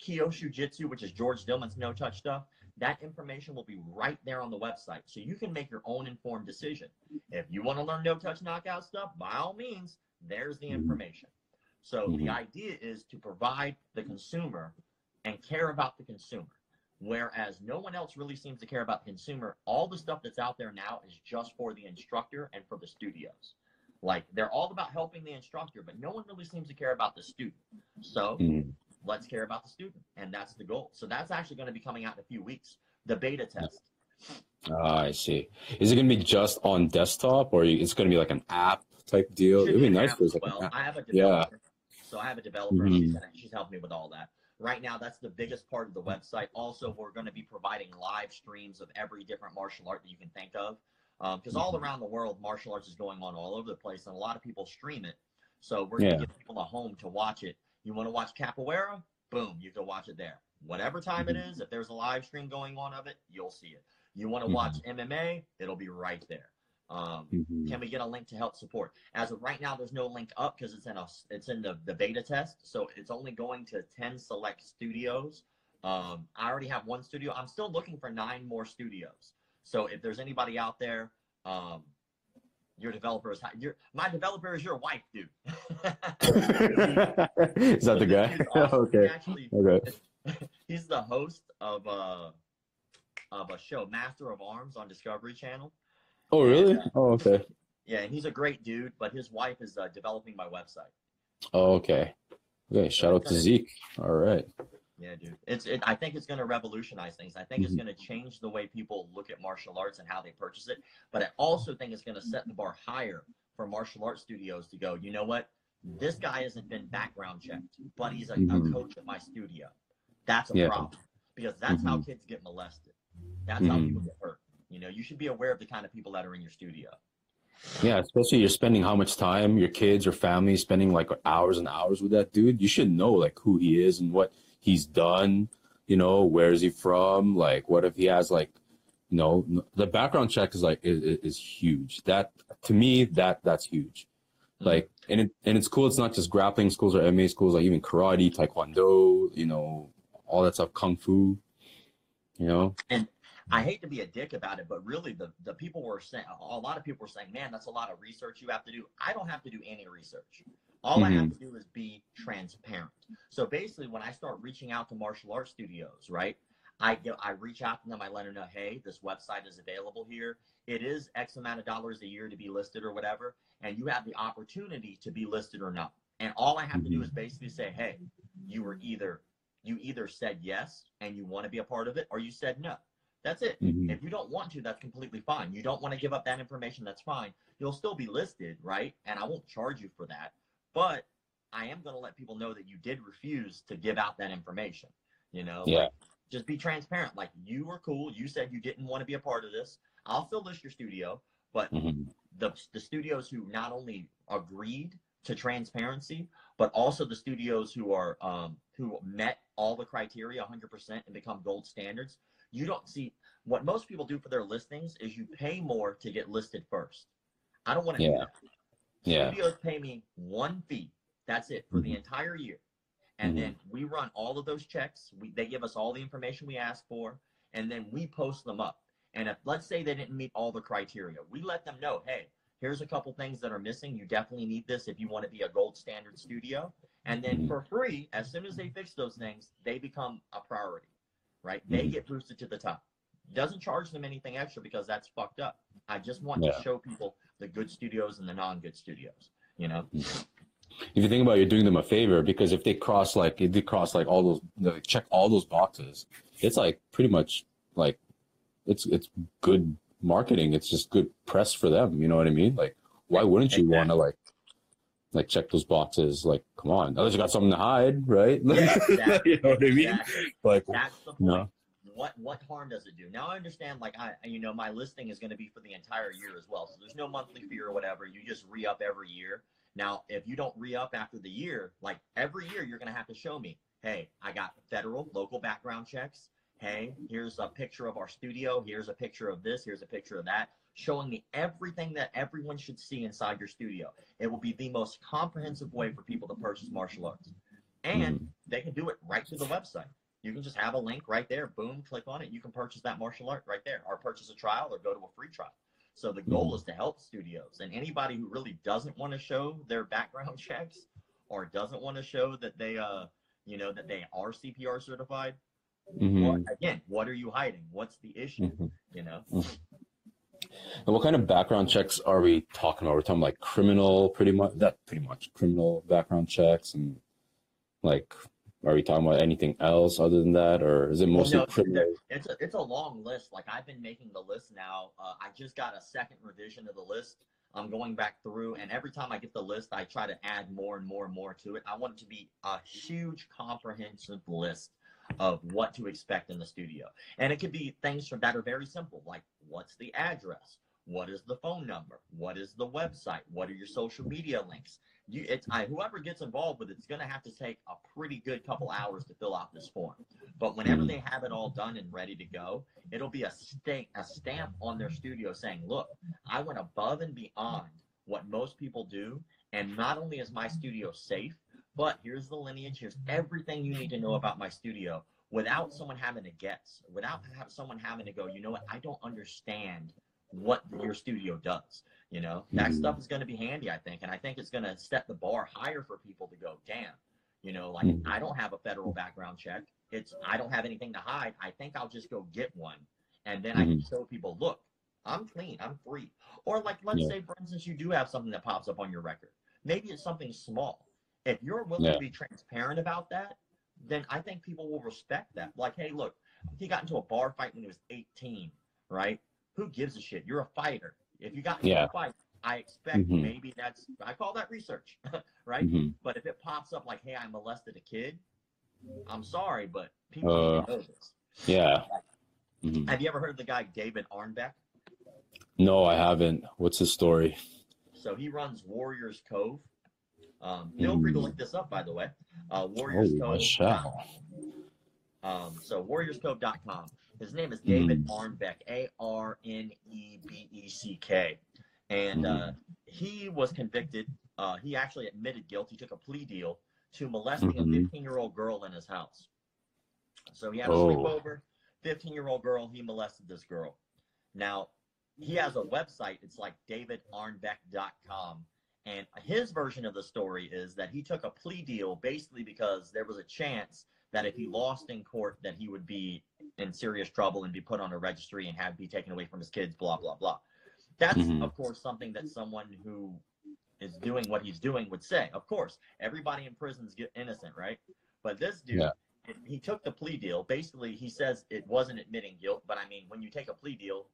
[SPEAKER 4] Kyusho, Jitsu, which is George Dillman's no touch stuff? That information will be right there on the website. So you can make your own informed decision. If you want to learn no touch knockout stuff, by all means, there's the
[SPEAKER 1] Mhm.
[SPEAKER 4] information. So the
[SPEAKER 1] Mhm.
[SPEAKER 4] idea is to provide the consumer and care about the consumer. Whereas no one else really seems to care about the consumer. All the stuff that's out there now is just for the instructor and for the studios. Like they're all about helping the instructor, but no one really seems to care about the student. So
[SPEAKER 1] Mhm.
[SPEAKER 4] let's care about the student, and that's the goal. So that's actually going to be coming out in a few weeks. The beta test.
[SPEAKER 1] Ah, I see. Is it gonna be just on desktop, or it's gonna be like an app type deal? It'd be
[SPEAKER 4] an
[SPEAKER 1] nice
[SPEAKER 4] as
[SPEAKER 1] like
[SPEAKER 4] well. I have a
[SPEAKER 1] Yeah.
[SPEAKER 4] developer. So I have a developer. and She's, gonna, she's helping me with all that. Right now, that's the biggest part of the website. Also, we're going to be providing live streams of every different martial art that you can think of. Because all
[SPEAKER 1] Mhm.
[SPEAKER 4] around the world, martial arts is going on all over the place, and a lot of people stream it. So we're going to give people a home to watch it. You want to watch capoeira? Boom, you can watch it there. Whatever time it
[SPEAKER 1] Mhm.
[SPEAKER 4] is, if there's a live stream going on of it, you'll see it. You want to
[SPEAKER 1] Mhm.
[SPEAKER 4] watch MMA? It'll be right there. Um,
[SPEAKER 1] Mhm.
[SPEAKER 4] can we get a link to help support? As of right now, there's no link up because it's in a it's in the, the beta test, so it's only going to ten select studios. Um, I already have one studio. I'm still looking for nine more studios. So if there's anybody out there, um, your developer is your my developer is your wife, dude. (laughs)
[SPEAKER 1] is that the guy? (laughs)
[SPEAKER 4] Awesome. (laughs) He
[SPEAKER 1] okay.
[SPEAKER 4] actually,
[SPEAKER 1] Okay.
[SPEAKER 4] he's the host of uh of a show, Master of Arms, on Discovery Channel.
[SPEAKER 1] Oh, really?
[SPEAKER 4] Yeah.
[SPEAKER 1] Oh, okay.
[SPEAKER 4] Yeah, and he's a great dude, but his wife is uh, developing my website.
[SPEAKER 1] Oh, okay. Okay. Shout out to Zeke. All right.
[SPEAKER 4] Yeah, dude. It's it, I think it's going to revolutionize things. I think it's
[SPEAKER 1] Mhm.
[SPEAKER 4] going to change the way people look at martial arts and how they purchase it. But I also think it's going to set the bar higher for martial arts studios to go. You know what? This guy hasn't been background checked, but he's a, a
[SPEAKER 1] Mhm.
[SPEAKER 4] coach at my studio. That's a
[SPEAKER 1] Yeah.
[SPEAKER 4] problem because that's how
[SPEAKER 1] Mhm.
[SPEAKER 4] kids get molested. That's how
[SPEAKER 1] Mhm.
[SPEAKER 4] people get hurt. You know, you should be aware of the kind of people that are in your studio.
[SPEAKER 1] Yeah, especially you're spending how much time your kids or family spending like hours and hours with that dude. You should know like who he is and what he's done. You know, where is he from? Like, what if he has like, you know, the background check is like is, is- huge. That to me, that that's huge.
[SPEAKER 4] Mhm.
[SPEAKER 1] Like, and it and it's cool. It's not just grappling schools or MMA schools, like even karate, taekwondo, you know, all that stuff, kung fu. You know, And
[SPEAKER 4] I hate to be a dick about it, but really the, the people were saying, a lot of people were saying, man, that's a lot of research you have to do. I don't have to do any research. All I have to do is be transparent. So basically, when I start reaching out to martial arts studios, right, I go, I reach out to them, I let them know, hey, this website is available here. It is X amount of dollars a year to be listed or whatever, and you have the opportunity to be listed or not. And all I have to do
[SPEAKER 1] Mhm.
[SPEAKER 4] is basically say, hey, you were either you either said yes and you want to be a part of it, or you said no. That's it.
[SPEAKER 1] Mhm.
[SPEAKER 4] If you don't want to, that's completely fine. You don't want to give up that information, that's fine. You'll still be listed, right? And I won't charge you for that. But I am going to let people know that you did refuse to give out that information. You know,
[SPEAKER 1] Yeah.
[SPEAKER 4] Like, just be transparent. Like you were cool. You said you didn't want to be a part of this. I'll fill this your studio, but
[SPEAKER 1] Mhm.
[SPEAKER 4] the the studios who not only agreed to transparency, but also the studios who are um, who met all the criteria 100% and become gold standards. You don't see what most people do for their listings is you pay more to get listed first. I don't want to do
[SPEAKER 1] Yeah.
[SPEAKER 4] that.
[SPEAKER 1] Yeah.
[SPEAKER 4] Studios pay me one fee. That's it for the
[SPEAKER 1] Mhm.
[SPEAKER 4] entire year. And
[SPEAKER 1] Mhm.
[SPEAKER 4] then we run all of those checks. We, they give us all the information we ask for, and then we post them up. And if let's say they didn't meet all the criteria, we let them know, hey, here's a couple things that are missing. You definitely need this if you want to be a gold standard studio. And then
[SPEAKER 1] Mhm.
[SPEAKER 4] for free, as soon as they fix those things, they become a priority, right? They
[SPEAKER 1] Mhm.
[SPEAKER 4] get boosted to the top. Doesn't charge them anything extra because that's fucked up. I just want
[SPEAKER 1] Yeah.
[SPEAKER 4] to show people the good studios and the non-good studios. You know,
[SPEAKER 1] If you think about it, you're doing them a favor because if they cross like if they cross like all those like, check all those boxes, it's like pretty much like it's it's good marketing. It's just good press for them. You know what I mean? Like why wouldn't you want to like like check those boxes? Like come on, unless you got something to hide, right? (laughs)
[SPEAKER 4] Yeah, exactly.
[SPEAKER 1] you know what I mean?
[SPEAKER 4] Exactly.
[SPEAKER 1] Like
[SPEAKER 4] That's the point.
[SPEAKER 1] No.
[SPEAKER 4] What what harm does it do? Now I understand. Like I, you know, my listing is going to be for the entire year as well. So there's no monthly fee or whatever. You just re up every year. Now, if you don't re up after the year, like every year, you're going to have to show me, hey, I got federal, local background checks. Hey, here's a picture of our studio. Here's a picture of this. Here's a picture of that, showing me everything that everyone should see inside your studio. It will be the most comprehensive way for people to purchase martial arts, and
[SPEAKER 1] Mhm.
[SPEAKER 4] they can do it right through the website. You can just have a link right there. Boom, click on it. You can purchase that martial art right there, or purchase a trial, or go to a free trial. So the goal is to help studios and anybody who really doesn't want to show their background (laughs) checks or doesn't want to show that they, uh, you know, that they are CPR certified.
[SPEAKER 1] Mhm.
[SPEAKER 4] What, again, what are you hiding? What's the issue?
[SPEAKER 1] Mhm.
[SPEAKER 4] You know,
[SPEAKER 1] And what kind of background checks are we talking about? We're talking like criminal, pretty much. That pretty much criminal background checks, and like, are we talking about anything else other than that, or is it mostly
[SPEAKER 4] no,
[SPEAKER 1] criminal?
[SPEAKER 4] it's a it's a long list. Like I've been making the list now. Uh, I just got a second revision of the list. I'm going back through, and every time I get the list, I try to add more and more and more to it. I want it to be a huge, comprehensive list of what to expect in the studio, and it could be things from that are very simple, like what's the address, what is the phone number, what is the website, what are your social media links. You, it's I, whoever gets involved with it's going to have to take a pretty good couple hours to fill out this form. But whenever
[SPEAKER 1] Mhm.
[SPEAKER 4] they have it all done and ready to go, it'll be a stamp, a stamp on their studio saying, "Look, I went above and beyond what most people do, and not only is my studio safe, but here's the lineage, here's everything you need to know about my studio." Without someone having to guess, without have someone having to go, you know what? I don't understand what your studio does. You know, that
[SPEAKER 1] Mhm.
[SPEAKER 4] stuff is going to be handy, I think, and I think it's going to set the bar higher for people to go, damn. You know, like
[SPEAKER 1] Mhm.
[SPEAKER 4] I don't have a federal background check. It's I don't have anything to hide. I think I'll just go get one, and then I can
[SPEAKER 1] Mhm.
[SPEAKER 4] show people, look, I'm clean, I'm free. Or like, let's
[SPEAKER 1] Yeah.
[SPEAKER 4] say, for instance, you do have something that pops up on your record. Maybe it's something small. If you're willing
[SPEAKER 1] Yeah.
[SPEAKER 4] to be transparent about that, then I think people will respect that. Like, hey, look, he got into a bar fight when he was 18, right? Who gives a shit? You're a fighter. If you got
[SPEAKER 1] Yeah.
[SPEAKER 4] a fight, I expect
[SPEAKER 1] Mhm.
[SPEAKER 4] maybe that's I call that research, (laughs) right?
[SPEAKER 1] Mhm.
[SPEAKER 4] But if it pops up like, hey, I molested a kid, I'm sorry, but people
[SPEAKER 1] Uh,
[SPEAKER 4] know this.
[SPEAKER 1] Yeah. Mhm.
[SPEAKER 4] Have you ever heard of the guy David Arnebeck?
[SPEAKER 1] No, I haven't. What's his story?
[SPEAKER 4] So he runs Warriors Cove. Um, feel free to look this up, by the way. Uh, Warriors
[SPEAKER 1] Oh, I
[SPEAKER 4] Cove. Um, so warriorscove.com. His name is David
[SPEAKER 1] Mm.
[SPEAKER 4] Arnebeck, A R N E B E C K. And uh, he was convicted. Uh, he actually admitted guilt. He took a plea deal to molesting
[SPEAKER 1] Mhm.
[SPEAKER 4] a 15 year old girl in his house. So he had a
[SPEAKER 1] Oh.
[SPEAKER 4] sleepover, 15 year old girl. He molested this girl. Now, he has a website. It's like davidarnebeck.com. And his version of the story is that he took a plea deal basically because there was a chance that if he lost in court, that he would be in serious trouble and be put on a registry and have be taken away from his kids, blah, blah, blah. That's,
[SPEAKER 1] Mhm.
[SPEAKER 4] of course, something that someone who is doing what he's doing would say. Of course, everybody in prison's get innocent, right? But this dude,
[SPEAKER 1] Yeah.
[SPEAKER 4] he took the plea deal. Basically, he says it wasn't admitting guilt, but I mean, when you take a plea deal,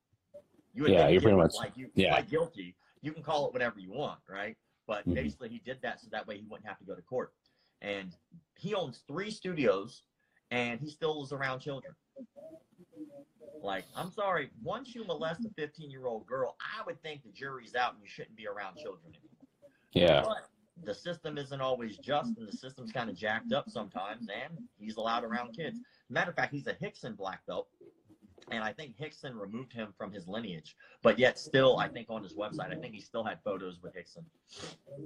[SPEAKER 4] you
[SPEAKER 1] Yeah,
[SPEAKER 4] admit
[SPEAKER 1] you're pretty much-
[SPEAKER 4] like you
[SPEAKER 1] yeah.
[SPEAKER 4] like guilty. You can call it whatever you want, right? But
[SPEAKER 1] Mhm.
[SPEAKER 4] basically, he did that so that way he wouldn't have to go to court. And he owns three studios, and he still is around children. Like, I'm sorry, once you molest a 15 year old girl, I would think the jury's out and you shouldn't be around children anymore.
[SPEAKER 1] Yeah.
[SPEAKER 4] But the system isn't always just, and the system's kind of jacked up sometimes, and he's allowed around kids. Matter of fact, he's a Rickson black belt. and I think Rickson removed him from his lineage. But yet, still, I think on his website, I think he still had photos with Rickson.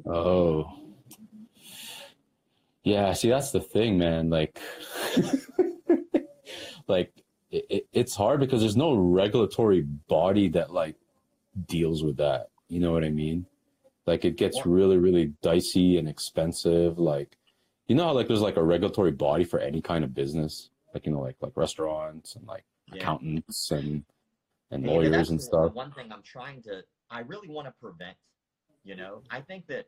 [SPEAKER 1] Oh. Yeah, see that's the thing, man. Like (laughs) like it, it, it's hard because there's no regulatory body that like deals with that. You know what I mean? Like it gets really, really dicey and expensive. Like you know how like there's like a regulatory body for any kind of business, like you know, like like restaurants and like
[SPEAKER 4] Yeah.
[SPEAKER 1] accountants and and lawyers and stuff.
[SPEAKER 4] One thing I'm trying to, I really want to prevent. You know, I think that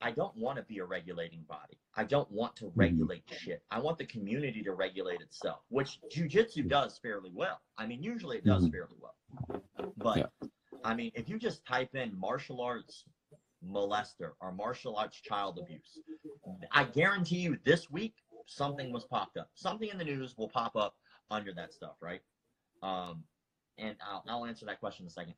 [SPEAKER 4] I don't want to be a regulating body. I don't want to
[SPEAKER 1] Mm-hmm.
[SPEAKER 4] regulate shit. I want the community to regulate itself, which jujitsu does fairly well. I mean, usually it does
[SPEAKER 1] Mhm.
[SPEAKER 4] fairly well. But
[SPEAKER 1] Yeah.
[SPEAKER 4] I mean, if you just type in martial arts molester or martial arts child abuse, I guarantee you this week something was popped up. Something in the news will pop up under that stuff, right? Um, and I'll, I'll answer that question in a second.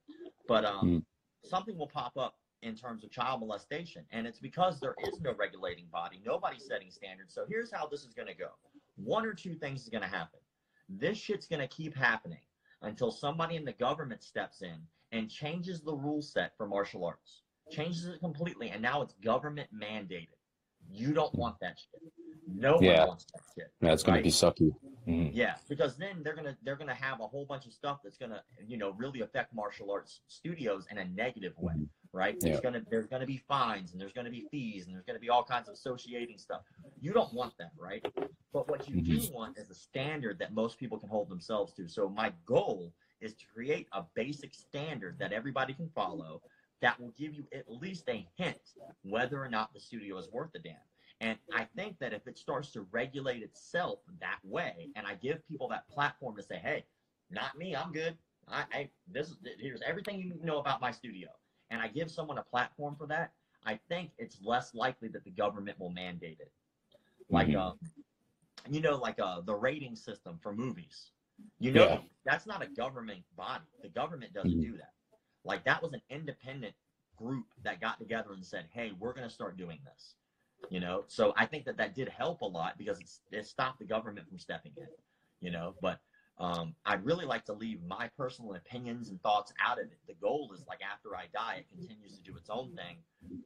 [SPEAKER 4] But um,
[SPEAKER 1] Mm.
[SPEAKER 4] something will pop up in terms of child molestation, and it's because there is no regulating body. Nobody's setting standards. So here's how this is going to go. One or two things is going to happen. This shit's going to keep happening until somebody in the government steps in and changes the rule set for martial arts, changes it completely, and now it's government mandated. You don't want that shit. No one
[SPEAKER 1] Yeah.
[SPEAKER 4] wants that shit.
[SPEAKER 1] Yeah, it's gonna be sucky. Mhm.
[SPEAKER 4] Yeah, because then they're gonna they're gonna have a whole bunch of stuff that's gonna you know really affect martial arts studios in a negative way, Right?
[SPEAKER 1] Yeah.
[SPEAKER 4] There's gonna there's gonna be fines and there's gonna be fees and there's gonna be all kinds of associating stuff. You don't want that, right? But what you do mm-hmm. want is a standard that most people can hold themselves to. So my goal is to create a basic standard that everybody can follow that will give you at least a hint whether or not the studio is worth a damn. And I think that if it starts to regulate itself that way, and I give people that platform to say, "Hey, not me, I'm good. I, I this is here's everything you know about my studio," and I give someone a platform for that, I think it's less likely that the government will mandate it. Like,
[SPEAKER 1] Mhm.
[SPEAKER 4] um, you know, like uh, the rating system for movies. You know,
[SPEAKER 1] Yeah.
[SPEAKER 4] that's not a government body. The government doesn't
[SPEAKER 1] Mhm.
[SPEAKER 4] do that. Like that was an independent group that got together and said, "Hey, we're going to start doing this." You know, so I think that that did help a lot because it's, it stopped the government from stepping in. You know, but um, I'd really like to leave my personal opinions and thoughts out of it. The goal is like after I die, it continues to do its own thing,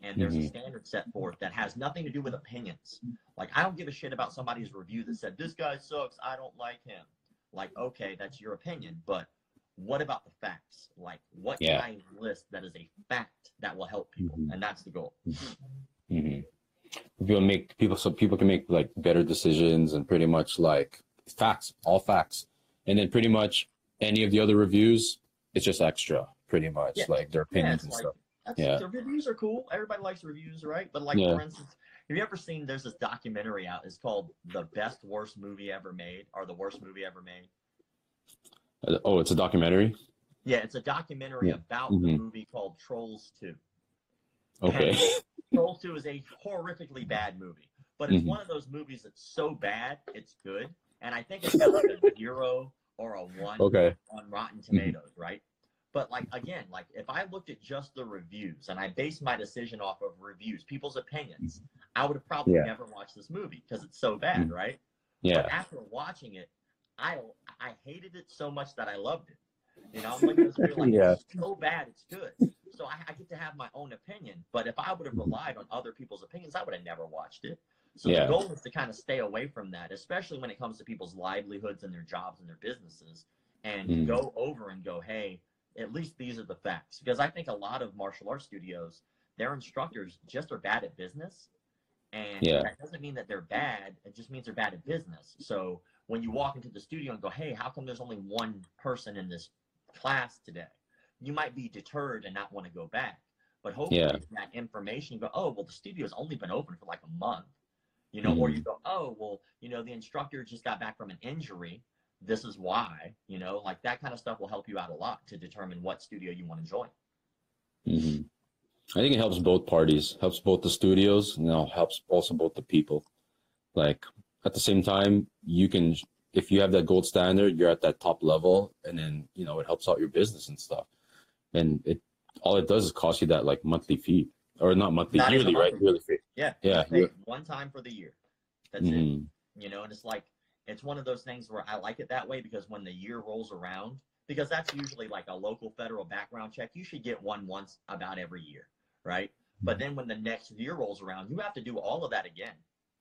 [SPEAKER 4] and there's a
[SPEAKER 1] Mhm.
[SPEAKER 4] standard set forth that has nothing to do with opinions. Like I don't give a shit about somebody's review that said this guy sucks. I don't like him. Like okay, that's your opinion, but what about the facts? Like what
[SPEAKER 1] Yeah.
[SPEAKER 4] can I list that is a fact that will help people,
[SPEAKER 1] Mhm.
[SPEAKER 4] and that's the goal.
[SPEAKER 1] hmm People make people so people can make like better decisions and pretty much like facts, all facts, and then pretty much any of the other reviews, it's just extra, pretty much
[SPEAKER 4] Yeah.
[SPEAKER 1] like their opinions
[SPEAKER 4] it's
[SPEAKER 1] and
[SPEAKER 4] like
[SPEAKER 1] stuff.
[SPEAKER 4] that's,
[SPEAKER 1] Yeah.
[SPEAKER 4] the reviews are cool. Everybody likes reviews, right? But like
[SPEAKER 1] Yeah.
[SPEAKER 4] for instance, have you ever seen? There's this documentary out. It's called "The Best Worst Movie Ever Made" or "The Worst Movie Ever Made."
[SPEAKER 1] Uh, Oh, it's a documentary.
[SPEAKER 4] Yeah, it's a documentary
[SPEAKER 1] Yeah.
[SPEAKER 4] about the
[SPEAKER 1] Mhm.
[SPEAKER 4] movie called Trolls Two.
[SPEAKER 1] Okay. (laughs)
[SPEAKER 4] Trolls Two is a horrifically bad movie, but it's
[SPEAKER 1] Mhm.
[SPEAKER 4] one of those movies that's so bad it's good, and I think it's got like a zero or a one
[SPEAKER 1] okay.
[SPEAKER 4] on Rotten mm-hmm. Tomatoes, right? But like again, like if I looked at just the reviews and I based my decision off of reviews, people's opinions, mm-hmm. I would have probably
[SPEAKER 1] Yeah.
[SPEAKER 4] never watched this movie because it's so bad,
[SPEAKER 1] Mhm.
[SPEAKER 4] right?
[SPEAKER 1] Yeah.
[SPEAKER 4] But after watching it, I I hated it so much that I loved it. You know, I'm looking at this like
[SPEAKER 1] Yeah.
[SPEAKER 4] it's so bad, it's good. So I, I get to have my own opinion. But if I would have
[SPEAKER 1] mm-hmm.
[SPEAKER 4] relied on other people's opinions, I would have never watched it. So
[SPEAKER 1] Yeah.
[SPEAKER 4] the goal is to kind of stay away from that, especially when it comes to people's livelihoods and their jobs and their businesses, and
[SPEAKER 1] Mhm.
[SPEAKER 4] go over and go, hey, at least these are the facts. Because I think a lot of martial arts studios, their instructors just are bad at business. And
[SPEAKER 1] Yeah.
[SPEAKER 4] that doesn't mean that they're bad. It just means they're bad at business. So when you walk into the studio and go, hey, how come there's only one person in this class today? You might be deterred and not want to go back. But hopefully
[SPEAKER 1] Yeah.
[SPEAKER 4] that information, you go, oh, well, the studio's only been open for like a month. You know, or you go, oh, well, you know, the instructor just got back from an injury. This is why, you know, like that kind of stuff will help you out a lot to determine what studio you want to join.
[SPEAKER 1] hmm I think it helps both parties. Helps both the studios, and it helps also both the people. Like at the same time, you can if you have that gold standard, you're at that top level, and then you know it helps out your business and stuff. And it all it does is cost you that like monthly fee, or not monthly,
[SPEAKER 4] Not
[SPEAKER 1] yearly, right? Yearly fee.
[SPEAKER 4] Yeah.
[SPEAKER 1] Yeah, yeah.
[SPEAKER 4] one time for the year. That's it.
[SPEAKER 1] Mhm.
[SPEAKER 4] You know, and it's like it's one of those things where I like it that way because when the year rolls around, because that's usually like a local federal background check, you should get one once about every year, right? But then when the next year rolls around, you have to do all of that again.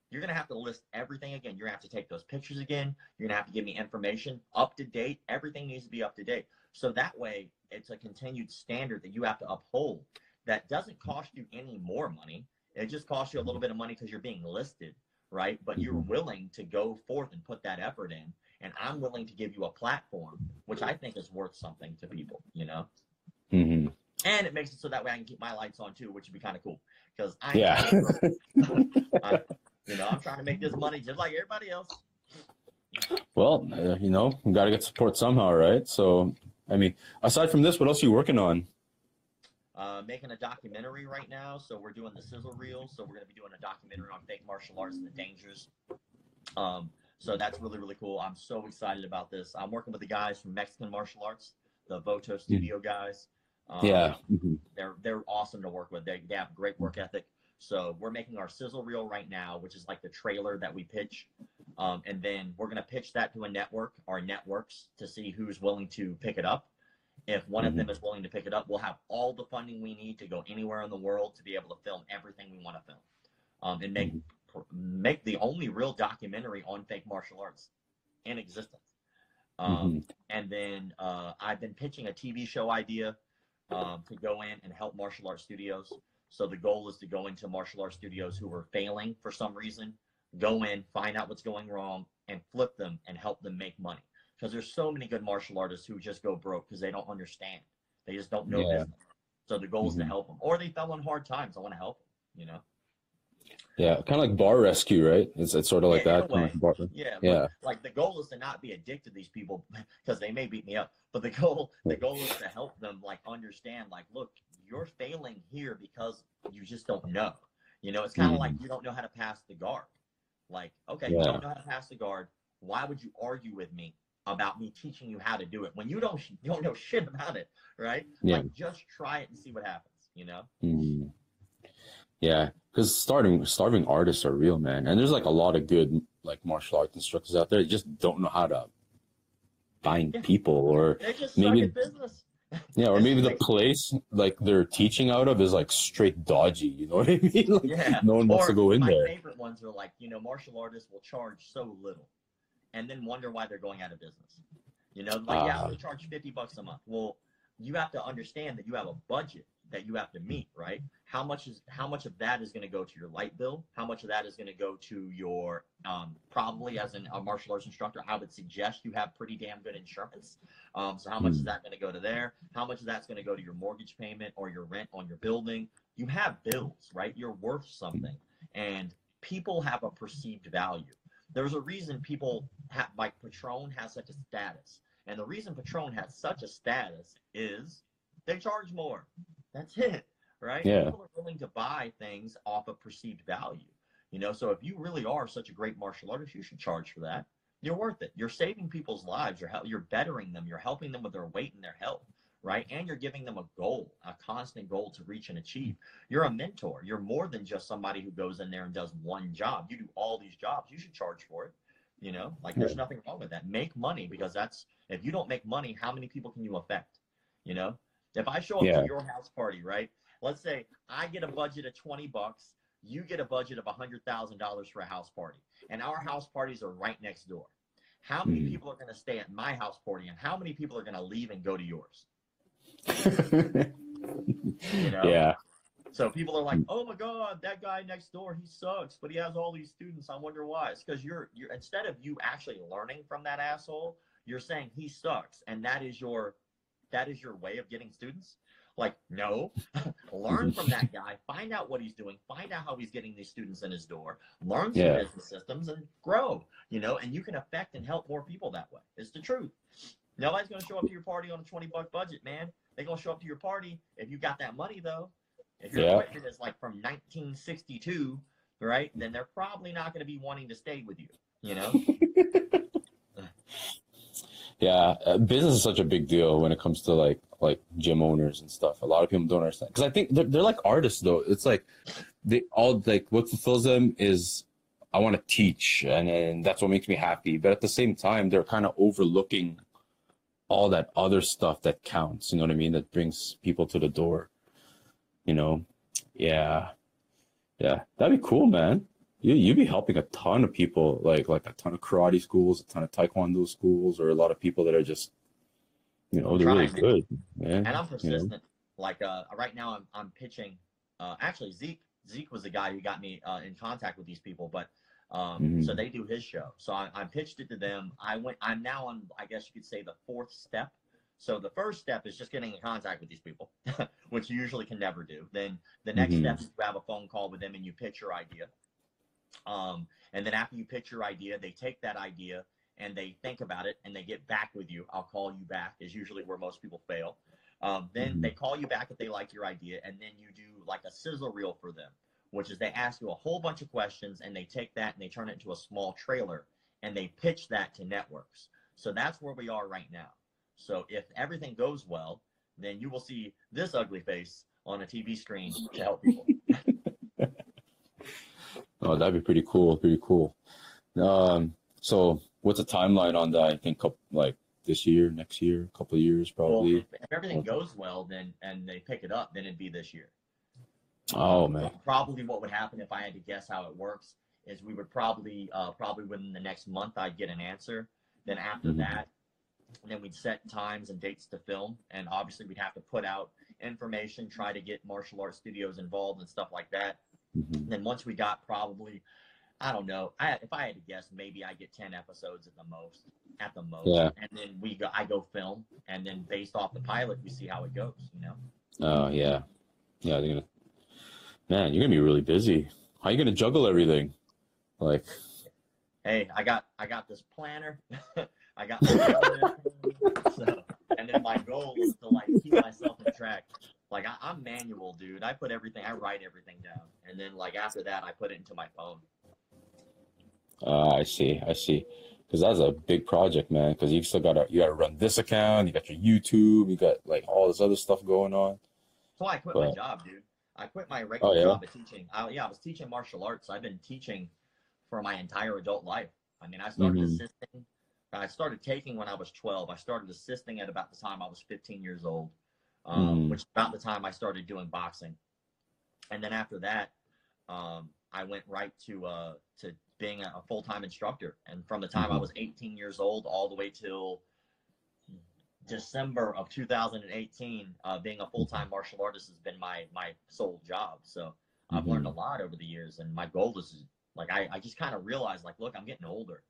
[SPEAKER 4] You're gonna have to list everything again. You're gonna have to take those pictures again. You're gonna have to give me information up to date. Everything needs to be up to date. So that way, it's a continued standard that you have to uphold. That doesn't cost you any more money. It just costs you a little bit of money because you're being listed, right? But you're
[SPEAKER 1] Mhm.
[SPEAKER 4] willing to go forth and put that effort in. And I'm willing to give you a platform, which I think is worth something to people, you know?
[SPEAKER 1] hmm
[SPEAKER 4] And it makes it so that way I can keep my lights on too, which would be kind of cool. Because I,
[SPEAKER 1] Yeah. (laughs)
[SPEAKER 4] I, you know, I'm trying to make this money just like everybody else.
[SPEAKER 1] well, uh, you know, got to get support somehow, right? So, I mean, aside from this, what else are you working on?
[SPEAKER 4] Uh, making a documentary right now, so we're doing the sizzle reel. So we're going to be doing a documentary on fake martial arts and the dangers. Um, so that's really really cool. I'm so excited about this. I'm working with the guys from Mexican martial arts, the Voto Studio guys. Um,
[SPEAKER 1] yeah. Mhm.
[SPEAKER 4] they're they're awesome to work with. They, they have great work ethic. So we're making our sizzle reel right now, which is like the trailer that we pitch, um, and then we're gonna pitch that to a network, our networks, to see who's willing to pick it up. If one of them is willing to pick it up, we'll have all the funding we need to go anywhere in the world to be able to film everything we want to film, um, and make make the only real documentary on fake martial arts in existence. Um,
[SPEAKER 1] Mhm.
[SPEAKER 4] and then uh, I've been pitching a TV show idea um, to go in and help martial arts studios. So the goal is to go into martial arts studios who are failing for some reason, go in, find out what's going wrong, and flip them and help them make money. Because there's so many good martial artists who just go broke because they don't understand. They just don't know
[SPEAKER 1] Yeah.
[SPEAKER 4] business. So the goal is to
[SPEAKER 1] Mhm.
[SPEAKER 4] help them, or they fell on hard times. I want to help them. You know.
[SPEAKER 1] Yeah. Kind of like bar rescue, right? It's, it's sort of like
[SPEAKER 4] Yeah,
[SPEAKER 1] that. Kind of bar-
[SPEAKER 4] Yeah,
[SPEAKER 1] Yeah.
[SPEAKER 4] Like the goal is to not be addicted to these people (laughs) because they may beat me up. But the goal, the goal is to help them like understand, like, look, you're failing here because you just don't know. You know, it's kind of like you don't know how to pass the guard. Like, okay, you don't know how to pass the guard. Why would you argue with me about me teaching you how to do it when you don't (laughs) you don't know shit about it, right?
[SPEAKER 1] Yeah.
[SPEAKER 4] Like, just try it and see what happens. You know.
[SPEAKER 1] Mhm. Yeah, because starting starving artists are real, man, and there's like a lot of good like martial arts instructors out there. just don't know how to find
[SPEAKER 4] Yeah.
[SPEAKER 1] people, or
[SPEAKER 4] just
[SPEAKER 1] Maybe-
[SPEAKER 4] business.
[SPEAKER 1] yeah, or (laughs) maybe the place like they're teaching out of is like straight dodgy. You know what I mean? (laughs) Like,
[SPEAKER 4] Yeah.
[SPEAKER 1] no one wants to go in
[SPEAKER 4] my
[SPEAKER 1] there.
[SPEAKER 4] favorite ones are like, you know, martial artists will charge so little and then wonder why they're going out of business. You know, like, yeah,
[SPEAKER 1] Ah.
[SPEAKER 4] they charge 50 bucks a month. Well, you have to understand that you have a budget that you have to meet, right? How much is how much of that is going to go to your light bill? How much of that is going to go to your um, probably as an, a martial arts instructor? I would suggest you have pretty damn good insurance. Um, so how much is
[SPEAKER 1] Hmm.
[SPEAKER 4] that going to go to there? How much of that's going to go to your mortgage payment or your rent on your building? You have bills, right? You're worth something, and people have a perceived value. There's a reason people have like Patron has such a status, and the reason Patron has such a status is they charge more. That's it, right?
[SPEAKER 1] Yeah.
[SPEAKER 4] People are willing to buy things off of perceived value. You know, so if you really are such a great martial artist, you should charge for that. You're worth it. You're saving people's lives. You're you're bettering them. You're helping them with their weight and their health, right? And you're giving them a goal, a constant goal to reach and achieve. You're a mentor. You're more than just somebody who goes in there and does one job. You do all these jobs. You should charge for it. You know, like there's nothing wrong with that. Make money because that's if you don't make money, how many people can you affect? You know, if I show up
[SPEAKER 1] Yeah.
[SPEAKER 4] to your house party, right? Let's say I get a budget of 20 bucks, you get a budget of $100,000 for a house party, and our house parties are right next door. How many
[SPEAKER 1] Mhm.
[SPEAKER 4] people are going to stay at my house party, and how many people are going to leave and go to yours? You know?
[SPEAKER 1] yeah,
[SPEAKER 4] So people are like, "Oh my God, that guy next door, he sucks, but he has all these students. I wonder why." It's because you're you're instead of you actually learning from that asshole, you're saying he sucks, and that is your that is your way of getting students. Like, no, (laughs) learn from that mm-hmm. guy. Find out what he's doing. Find out how he's getting these students in his door. Learn some
[SPEAKER 1] Yeah.
[SPEAKER 4] business systems and grow. You know, and you can affect and help more people that way. It's the truth. Nobody's going to show up to your party on a 20 buck budget, man. They're going to show up to your party if you got that money, though. If your
[SPEAKER 1] Yeah.
[SPEAKER 4] equipment is like from 1962, right, then they're probably not going to be wanting to stay with you, you know? (laughs)
[SPEAKER 1] yeah. Uh, business is such a big deal when it comes to like like gym owners and stuff. A lot of people don't understand because I think they're, they're like artists though. It's like they all like what fulfills them is I want to teach, and, and that's what makes me happy. But at the same time, they're kind of overlooking all that other stuff that counts. You know what I mean? That brings people to the door. You know, yeah, yeah, that'd be cool, man. You you'd be helping a ton of people, like like a ton of karate schools, a ton of taekwondo schools, or a lot of people that are just, you know, they're really good. Man.
[SPEAKER 4] and I'm
[SPEAKER 1] you know?
[SPEAKER 4] persistent. Like uh, right now, I'm I'm pitching. Uh, actually, Zeke Zeke was the guy who got me uh, in contact with these people, but um,
[SPEAKER 1] Mhm.
[SPEAKER 4] so they do his show. So I, I pitched it to them. I went. I'm now on. I guess you could say the fourth step. So the first step is just getting in contact with these people, (laughs) which you usually can never do. Then the next
[SPEAKER 1] Mhm.
[SPEAKER 4] step is you have a phone call with them and you pitch your idea. Um, and then after you pitch your idea, they take that idea and they think about it and they get back with you. I'll call you back is usually where most people fail. Um, then
[SPEAKER 1] Mhm.
[SPEAKER 4] they call you back if they like your idea, and then you do like a sizzle reel for them, which is they ask you a whole bunch of questions and they take that and they turn it into a small trailer and they pitch that to networks. So that's where we are right now. So if everything goes well, then you will see this ugly face on a TV screen to help people. (laughs)
[SPEAKER 1] Oh, that'd be pretty cool. Pretty cool. Um, so what's the timeline on that? I think couple, like this year, next year, a couple of years
[SPEAKER 4] Well,
[SPEAKER 1] probably.
[SPEAKER 4] if, if everything goes well, then and they pick it up, then it'd be this year.
[SPEAKER 1] Oh man.
[SPEAKER 4] Probably what would happen if I had to guess how it works is we would probably uh, probably within the next month I'd get an answer. Then after
[SPEAKER 1] Mhm.
[SPEAKER 4] that, then we'd set times and dates to film, and obviously we'd have to put out information, try to get martial arts studios involved and stuff like that.
[SPEAKER 1] Mhm.
[SPEAKER 4] then once we got probably, I don't know, I, if I had to guess, maybe I get ten episodes at the most, at the most,
[SPEAKER 1] Yeah.
[SPEAKER 4] and then we go, I go film, and then based off the pilot, we see how it goes. You know.
[SPEAKER 1] Oh yeah. Yeah, they're gonna Man, you're gonna be really busy. How are you gonna juggle everything? Like
[SPEAKER 4] hey, I got I got this planner. (laughs) I got calendar. (laughs) so, and then my goal is to like keep myself in track. Like I, I'm manual, dude. I put everything, I write everything down, and then like after that, I put it into my phone.
[SPEAKER 1] uh, I see, I see. Because that's a big project, man. Because you've still gotta you gotta run this account, you got your YouTube, you got like all this other stuff going on.
[SPEAKER 4] So I quit my job, dude. I quit my regular
[SPEAKER 1] Oh, yeah?
[SPEAKER 4] job of teaching. I, yeah, I was teaching martial arts. I've been teaching for my entire adult life. I mean, I started
[SPEAKER 1] Mhm.
[SPEAKER 4] assisting. I started taking when I was 12. I started assisting at about the time I was 15 years old, um,
[SPEAKER 1] Mhm.
[SPEAKER 4] which is about the time I started doing boxing. And then after that, um, I went right to uh, to being a, full time instructor. And from the time I
[SPEAKER 1] Mhm.
[SPEAKER 4] was 18 years old all the way till December of 2018, uh, being a full time martial artist has been my my sole job. So I've learned a lot over the years, and my goal is like I, I just kind of realized like, look, I'm getting older,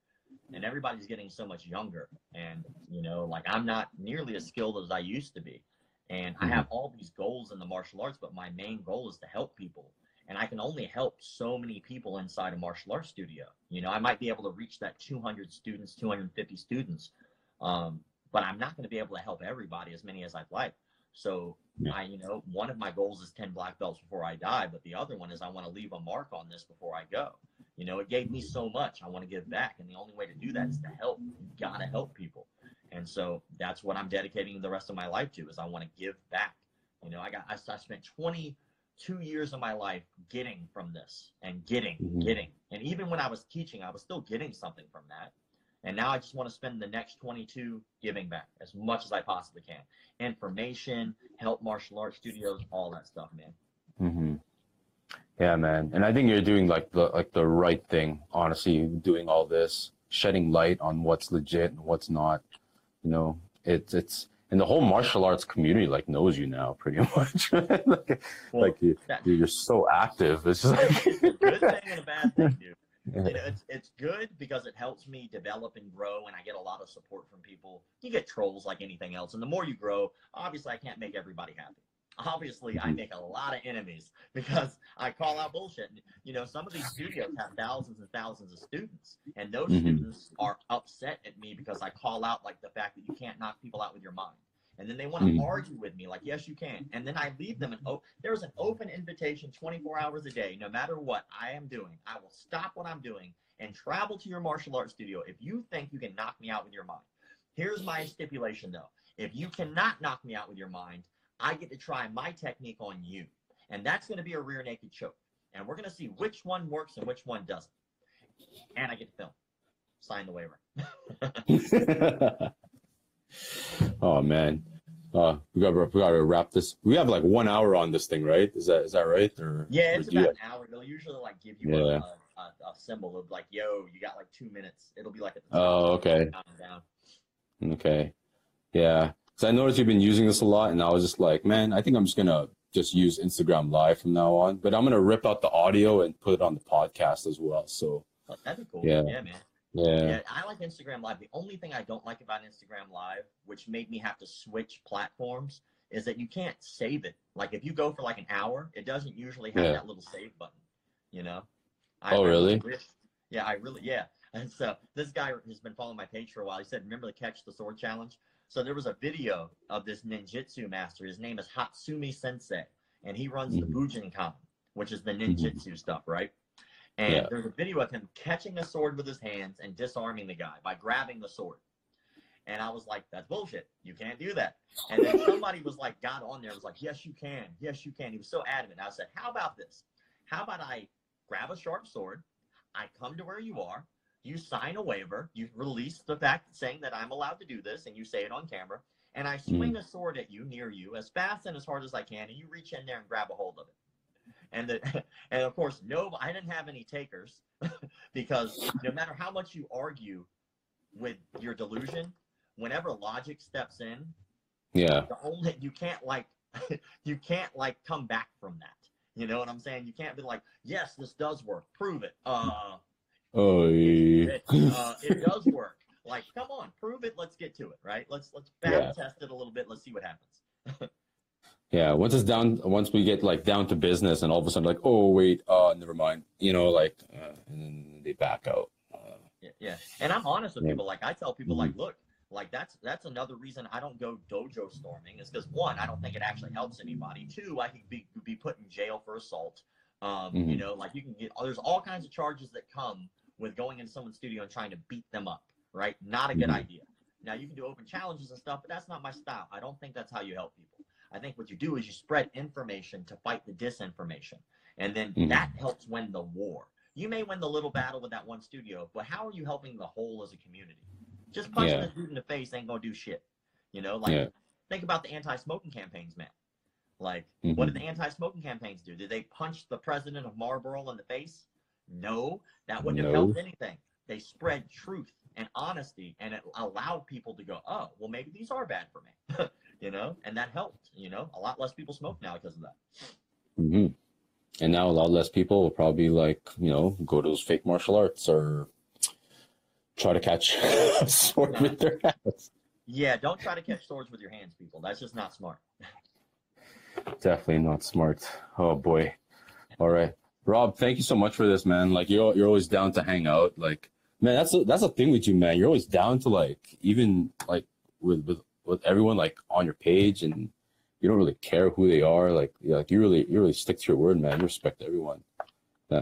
[SPEAKER 4] and everybody's getting so much younger, and you know, like I'm not nearly as skilled as I used to be, and I have all these goals in the martial arts, but my main goal is to help people. And I can only help so many people inside a martial arts studio. You know, I might be able to reach that 200 students, 250 students, um, but I'm not going to be able to help everybody as many as I'd like. So
[SPEAKER 1] Yeah.
[SPEAKER 4] I, you know, one of my goals is 10 black belts before I die, but the other one is I want to leave a mark on this before I go. You know, it gave me so much. I want to give back. And the only way to do that is to help. You got to help people. And so that's what I'm dedicating the rest of my life to is I want to give back. You know, I got, I, I spent 22 years of my life getting from this and getting,
[SPEAKER 1] Mhm.
[SPEAKER 4] getting. And even when I was teaching, I was still getting something from that. And now I just want to spend the next 22 giving back as much as I possibly can. Information, help martial arts studios, all that stuff, man.
[SPEAKER 1] Mm-hmm. Yeah, man. And I think you're doing like the like the right thing, honestly, doing all this, shedding light on what's legit and what's not. You know, it's it's and the whole martial arts community like knows you now pretty (laughs) much. like,
[SPEAKER 4] Well,
[SPEAKER 1] like you, you're so active. It's just like
[SPEAKER 4] a good thing and a bad thing, dude.
[SPEAKER 1] Yeah.
[SPEAKER 4] You know, it's, it's good because it helps me develop and grow, and I get a lot of support from people. You get trolls like anything else, and the more you grow, obviously, I can't make everybody happy. Obviously, I
[SPEAKER 1] Mhm.
[SPEAKER 4] make a lot of enemies (laughs) because I call out bullshit. You know, some of these studios have thousands and thousands of students, and those
[SPEAKER 1] Mhm.
[SPEAKER 4] students are upset at me because I call out like the fact that you can't knock people out with your mind. And then they want to
[SPEAKER 1] Mhm.
[SPEAKER 4] argue with me, like, yes, you can. And then I leave them an oh, there's an open invitation 24 hours a day, no matter what I am doing. I will stop what I'm doing and travel to your martial arts studio if you think you can knock me out with your mind. Here's my stipulation though. If you cannot knock me out with your mind, I get to try my technique on you. And that's going to be a rear naked choke. And we're going to see which one works and which one doesn't. and I get to film. Sign the waiver. (laughs) (laughs) (laughs)
[SPEAKER 1] oh man. Uh, we got we got to wrap this. We have like one hour on this thing, right? Is that is that right? Or
[SPEAKER 4] Yeah,
[SPEAKER 1] or
[SPEAKER 4] it's
[SPEAKER 1] you-
[SPEAKER 4] about an hour. They'll usually like give you
[SPEAKER 1] Yeah.
[SPEAKER 4] a, a, a symbol of like, "Yo, you got like two minutes." It'll be like at the
[SPEAKER 1] Oh, okay.
[SPEAKER 4] down.
[SPEAKER 1] Okay. Yeah. Because I noticed you've been using this a lot, and I was just like, man, I think I'm just gonna just use Instagram Live from now on. But I'm gonna rip out the audio and put it on the podcast as well. So
[SPEAKER 4] But that'd be cool.
[SPEAKER 1] Yeah.
[SPEAKER 4] yeah man.
[SPEAKER 1] Yeah.
[SPEAKER 4] Yeah, I like Instagram Live. The only thing I don't like about Instagram Live, which made me have to switch platforms, is that you can't save it. Like if you go for like an hour, it doesn't usually have
[SPEAKER 1] Yeah.
[SPEAKER 4] that little save button. You know? I,
[SPEAKER 1] Oh,
[SPEAKER 4] I
[SPEAKER 1] really?
[SPEAKER 4] wish- yeah, I really yeah. And so this guy has been following my page for a while. He said, "Remember the catch the sword challenge?" So there was a video of this ninjutsu master. His name is Hatsumi Sensei, and he runs
[SPEAKER 1] Mhm.
[SPEAKER 4] the Bujinkan, which is the ninjutsu stuff, right? And
[SPEAKER 1] Yeah.
[SPEAKER 4] there's a video of him catching a sword with his hands and disarming the guy by grabbing the sword. And I was like, that's bullshit. You can't do that. And then (laughs) somebody was like, got on there, was like, yes, you can. Yes, you can. He was so adamant. I said, how about this? How about I grab a sharp sword? I come to where you are. You sign a waiver. You release the fact saying that I'm allowed to do this, and you say it on camera. And I hmm. swing a sword at you near you as fast and as hard as I can, and you reach in there and grab a hold of it. And the, (laughs) and of course, no, I didn't have any takers (laughs) because no matter how much you argue with your delusion, whenever logic steps in,
[SPEAKER 1] Yeah.
[SPEAKER 4] the only you can't like (laughs) you can't like come back from that. You know what I'm saying? You can't be like, yes, this does work. Prove it. Uh,
[SPEAKER 1] Oh.
[SPEAKER 4] it, uh, it does work. Like, come on, prove it. Let's get to it, right? Let's let's back
[SPEAKER 1] Yeah.
[SPEAKER 4] test it a little bit. Let's see what happens.
[SPEAKER 1] Yeah, once it's down, once we get like down to business, and all of a sudden like, oh wait, uh, never mind, you know, like, uh, and then they back out. Uh,
[SPEAKER 4] Yeah, yeah. And I'm honest with
[SPEAKER 1] Yeah.
[SPEAKER 4] people. Like I tell people, like, look, like that's that's another reason I don't go dojo storming is because one, I don't think it actually helps anybody. Two, I could be be put in jail for assault. Um, You
[SPEAKER 1] Mhm.
[SPEAKER 4] know, like you can get there's all kinds of charges that come with going into someone's studio and trying to beat them up. Right? Not a good
[SPEAKER 1] Mhm.
[SPEAKER 4] idea. Now you can do open challenges and stuff, but that's not my style. I don't think that's how you help people. I think what you do is you spread information to fight the disinformation, and then
[SPEAKER 1] Mhm.
[SPEAKER 4] that helps win the war. You may win the little battle with that one studio, but how are you helping the whole as a community? Just punching
[SPEAKER 1] Yeah.
[SPEAKER 4] a dude in the face ain't gonna do shit. You know, like
[SPEAKER 1] Yeah.
[SPEAKER 4] think about the anti-smoking campaigns, man. Like,
[SPEAKER 1] Mhm.
[SPEAKER 4] what did the anti-smoking campaigns do? Did they punch the president of Marlboro in the face? No, that wouldn't have helped anything. They spread truth and honesty, and it allowed people to go, "Oh, well, maybe these are bad for me," (laughs) you know, and that helped. You know, a lot less people smoke now because of that.
[SPEAKER 1] hmm And now a lot less people will probably like, you know, go to those fake martial arts or try to catch (laughs) a sword with their hands.
[SPEAKER 4] Yeah, don't try to catch swords with your hands, people. That's just not smart.
[SPEAKER 1] Definitely not smart. Oh boy. All right. Rob, thank you so much for this, man. Like you're you're always down to hang out. Like, man, that's a, that's a thing with you, man. You're always down to like even like with with with everyone like on your page and you don't really care who they are. Like, yeah, like you really you really stick to your word, man. You respect everyone.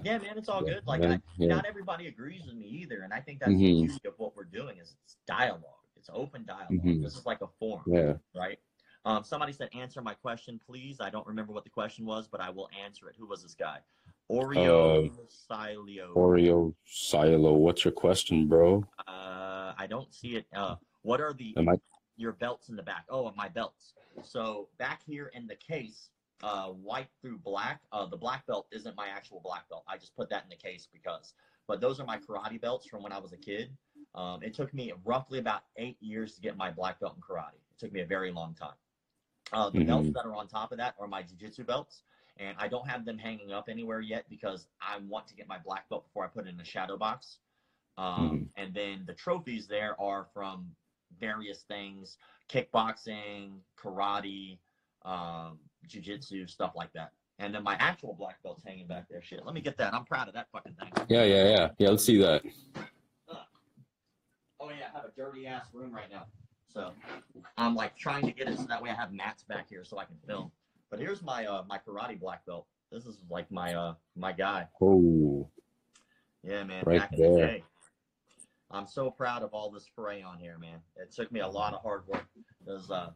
[SPEAKER 4] Yeah, man, it's all
[SPEAKER 1] Yeah,
[SPEAKER 4] good. Like,
[SPEAKER 1] yeah,
[SPEAKER 4] I,
[SPEAKER 1] yeah.
[SPEAKER 4] not everybody agrees with me either, and I think that's
[SPEAKER 1] Mhm.
[SPEAKER 4] the beauty of what we're doing is it's dialogue. It's open dialogue.
[SPEAKER 1] Mhm.
[SPEAKER 4] This is like a forum,
[SPEAKER 1] Yeah.
[SPEAKER 4] right? Um, somebody said, "Answer my question, please." I don't remember what the question was, but I will answer it. Who was this guy? Oreo Silio.
[SPEAKER 1] Oreo Silo, what's your question, bro?
[SPEAKER 4] uh, I don't see it. Uh, what are the
[SPEAKER 1] I
[SPEAKER 4] your belts in the back? Oh, my belts. So back here in the case, uh, white through black. Uh, the black belt isn't my actual black belt. I just put that in the case because. But those are my karate belts from when I was a kid. Um, it took me roughly about eight years to get my black belt in karate. It took me a very long time. Uh, the belts
[SPEAKER 1] Mhm.
[SPEAKER 4] that are on top of that are my jiu-jitsu belts, and I don't have them hanging up anywhere yet because I want to get my black belt before I put it in the shadow box. Um, And then the trophies there are from various things: kickboxing, karate, um, jiu-jitsu, stuff like that. And then my actual black belt's hanging back there. Shit, let me get that. I'm proud of that fucking thing.
[SPEAKER 1] Yeah, yeah, yeah. Yeah, let's see that.
[SPEAKER 4] Oh yeah, I have a dirty ass room right now. So I'm like trying to get it so that way I have mats back here so I can film. But here's my uh my karate black belt. This is like my uh my guy.
[SPEAKER 1] Oh.
[SPEAKER 4] Yeah, man.
[SPEAKER 1] Right
[SPEAKER 4] back in the
[SPEAKER 1] there.
[SPEAKER 4] day. I'm so proud of all this spray on here, man. It took me a lot of hard work. Those uh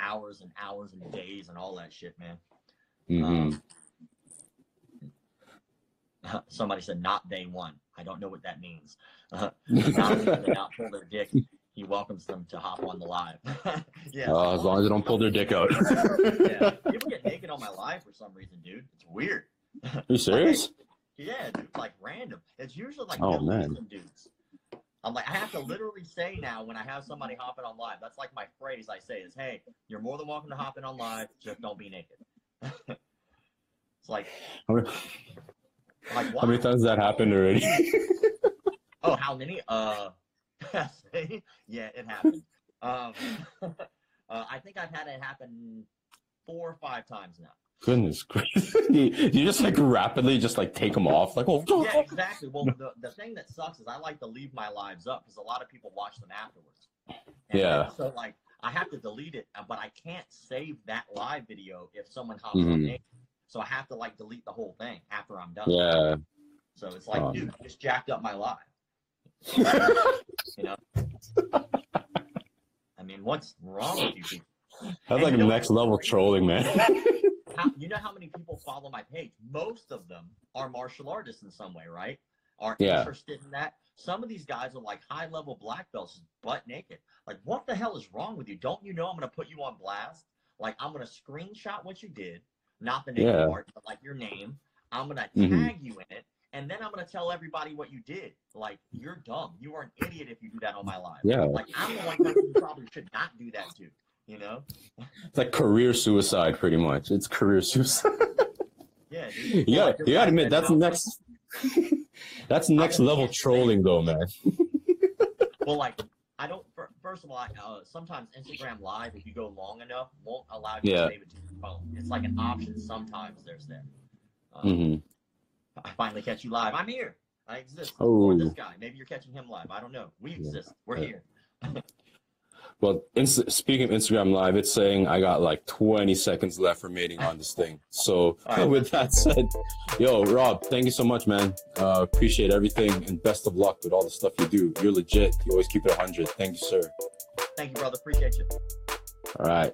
[SPEAKER 4] hours and hours and days and all that shit, man.
[SPEAKER 1] hmm
[SPEAKER 4] Um, (laughs) somebody said not day one. I don't know what that means. (laughs) Uh, (laughs) not they not pull their dick, he welcomes them to hop on the live. yeah.
[SPEAKER 1] Uh, as long as they don't pull their dick out.
[SPEAKER 4] yeah. People get naked on my live for some reason, dude. It's weird.
[SPEAKER 1] Are you serious?
[SPEAKER 4] Yeah, dude, like random. It's usually like
[SPEAKER 1] Oh, man.
[SPEAKER 4] Dudes. I'm like, I have to (laughs) literally say now when I have somebody hopping on live. That's like my phrase I say is, "Hey, you're more than welcome to hop in on live. Just don't be naked." (laughs) it's like,
[SPEAKER 1] How many,
[SPEAKER 4] like
[SPEAKER 1] how many times that happened already? (laughs)
[SPEAKER 4] Oh, how many? Uh, yeah, it happened. Um, uh, I think I've had it happen four or five times now.
[SPEAKER 1] Goodness gracious. (laughs) you, you just like rapidly just like take them off. Like, oh,
[SPEAKER 4] Yeah, (laughs) exactly. Well, the, the thing that sucks is I like to leave my lives up because a lot of people watch them afterwards. And
[SPEAKER 1] Yeah.
[SPEAKER 4] So like, I have to delete it, uh, but I can't save that live video if someone hops
[SPEAKER 1] Mhm.
[SPEAKER 4] on naked. So I have to like delete the whole thing after I'm done.
[SPEAKER 1] yeah.
[SPEAKER 4] So it's like,
[SPEAKER 1] Oh,
[SPEAKER 4] dude, you just jacked up my live. (laughs) you know. I mean, what's wrong with you people?
[SPEAKER 1] That's like next level trolling, man.
[SPEAKER 4] How, you know how many people follow my page? Most of them are martial artists in some way, right? Are
[SPEAKER 1] Yeah.
[SPEAKER 4] interested in that. Some of these guys are like high level black belts, butt naked. Like, what the hell is wrong with you? Don't you know I'm gonna put you on blast? Like, I'm gonna screenshot what you did, not the naked
[SPEAKER 1] Yeah.
[SPEAKER 4] part, but like your name. I'm gonna
[SPEAKER 1] Mhm.
[SPEAKER 4] tag you in it, and then I'm gonna tell everybody what you did. Like, you're dumb. You are an idiot if you do that on my live.
[SPEAKER 1] Yeah.
[SPEAKER 4] Like, I'm the one person who probably should not do that to. You know?
[SPEAKER 1] It's like career suicide, pretty much. It's career suicide.
[SPEAKER 4] Yeah. Dude.
[SPEAKER 1] You gotta, you gotta admit, (laughs) that's next. That's next level trolling, though, man. (laughs)
[SPEAKER 4] Well, like I don't. First of all, I, uh, sometimes Instagram Live, if you go long enough, won't allow you
[SPEAKER 1] Yeah.
[SPEAKER 4] to save it to your phone. It's like an option. Sometimes there's that. Um,
[SPEAKER 1] hmm
[SPEAKER 4] I finally catch you live. I'm here. I exist.
[SPEAKER 1] Oh.
[SPEAKER 4] Or this guy. Maybe you're catching him live. I don't know. We exist. We're here. (laughs)
[SPEAKER 1] Well, Inst- speaking of Instagram Live, it's saying I got like 20 seconds left remaining on this thing. So, (laughs)
[SPEAKER 4] right.
[SPEAKER 1] with that said, yo, Rob, thank you so much, man. Uh, appreciate everything and best of luck with all the stuff you do. You're legit. You always keep it 100. Thank you, sir.
[SPEAKER 4] Thank you, brother. Appreciate you.
[SPEAKER 1] All right.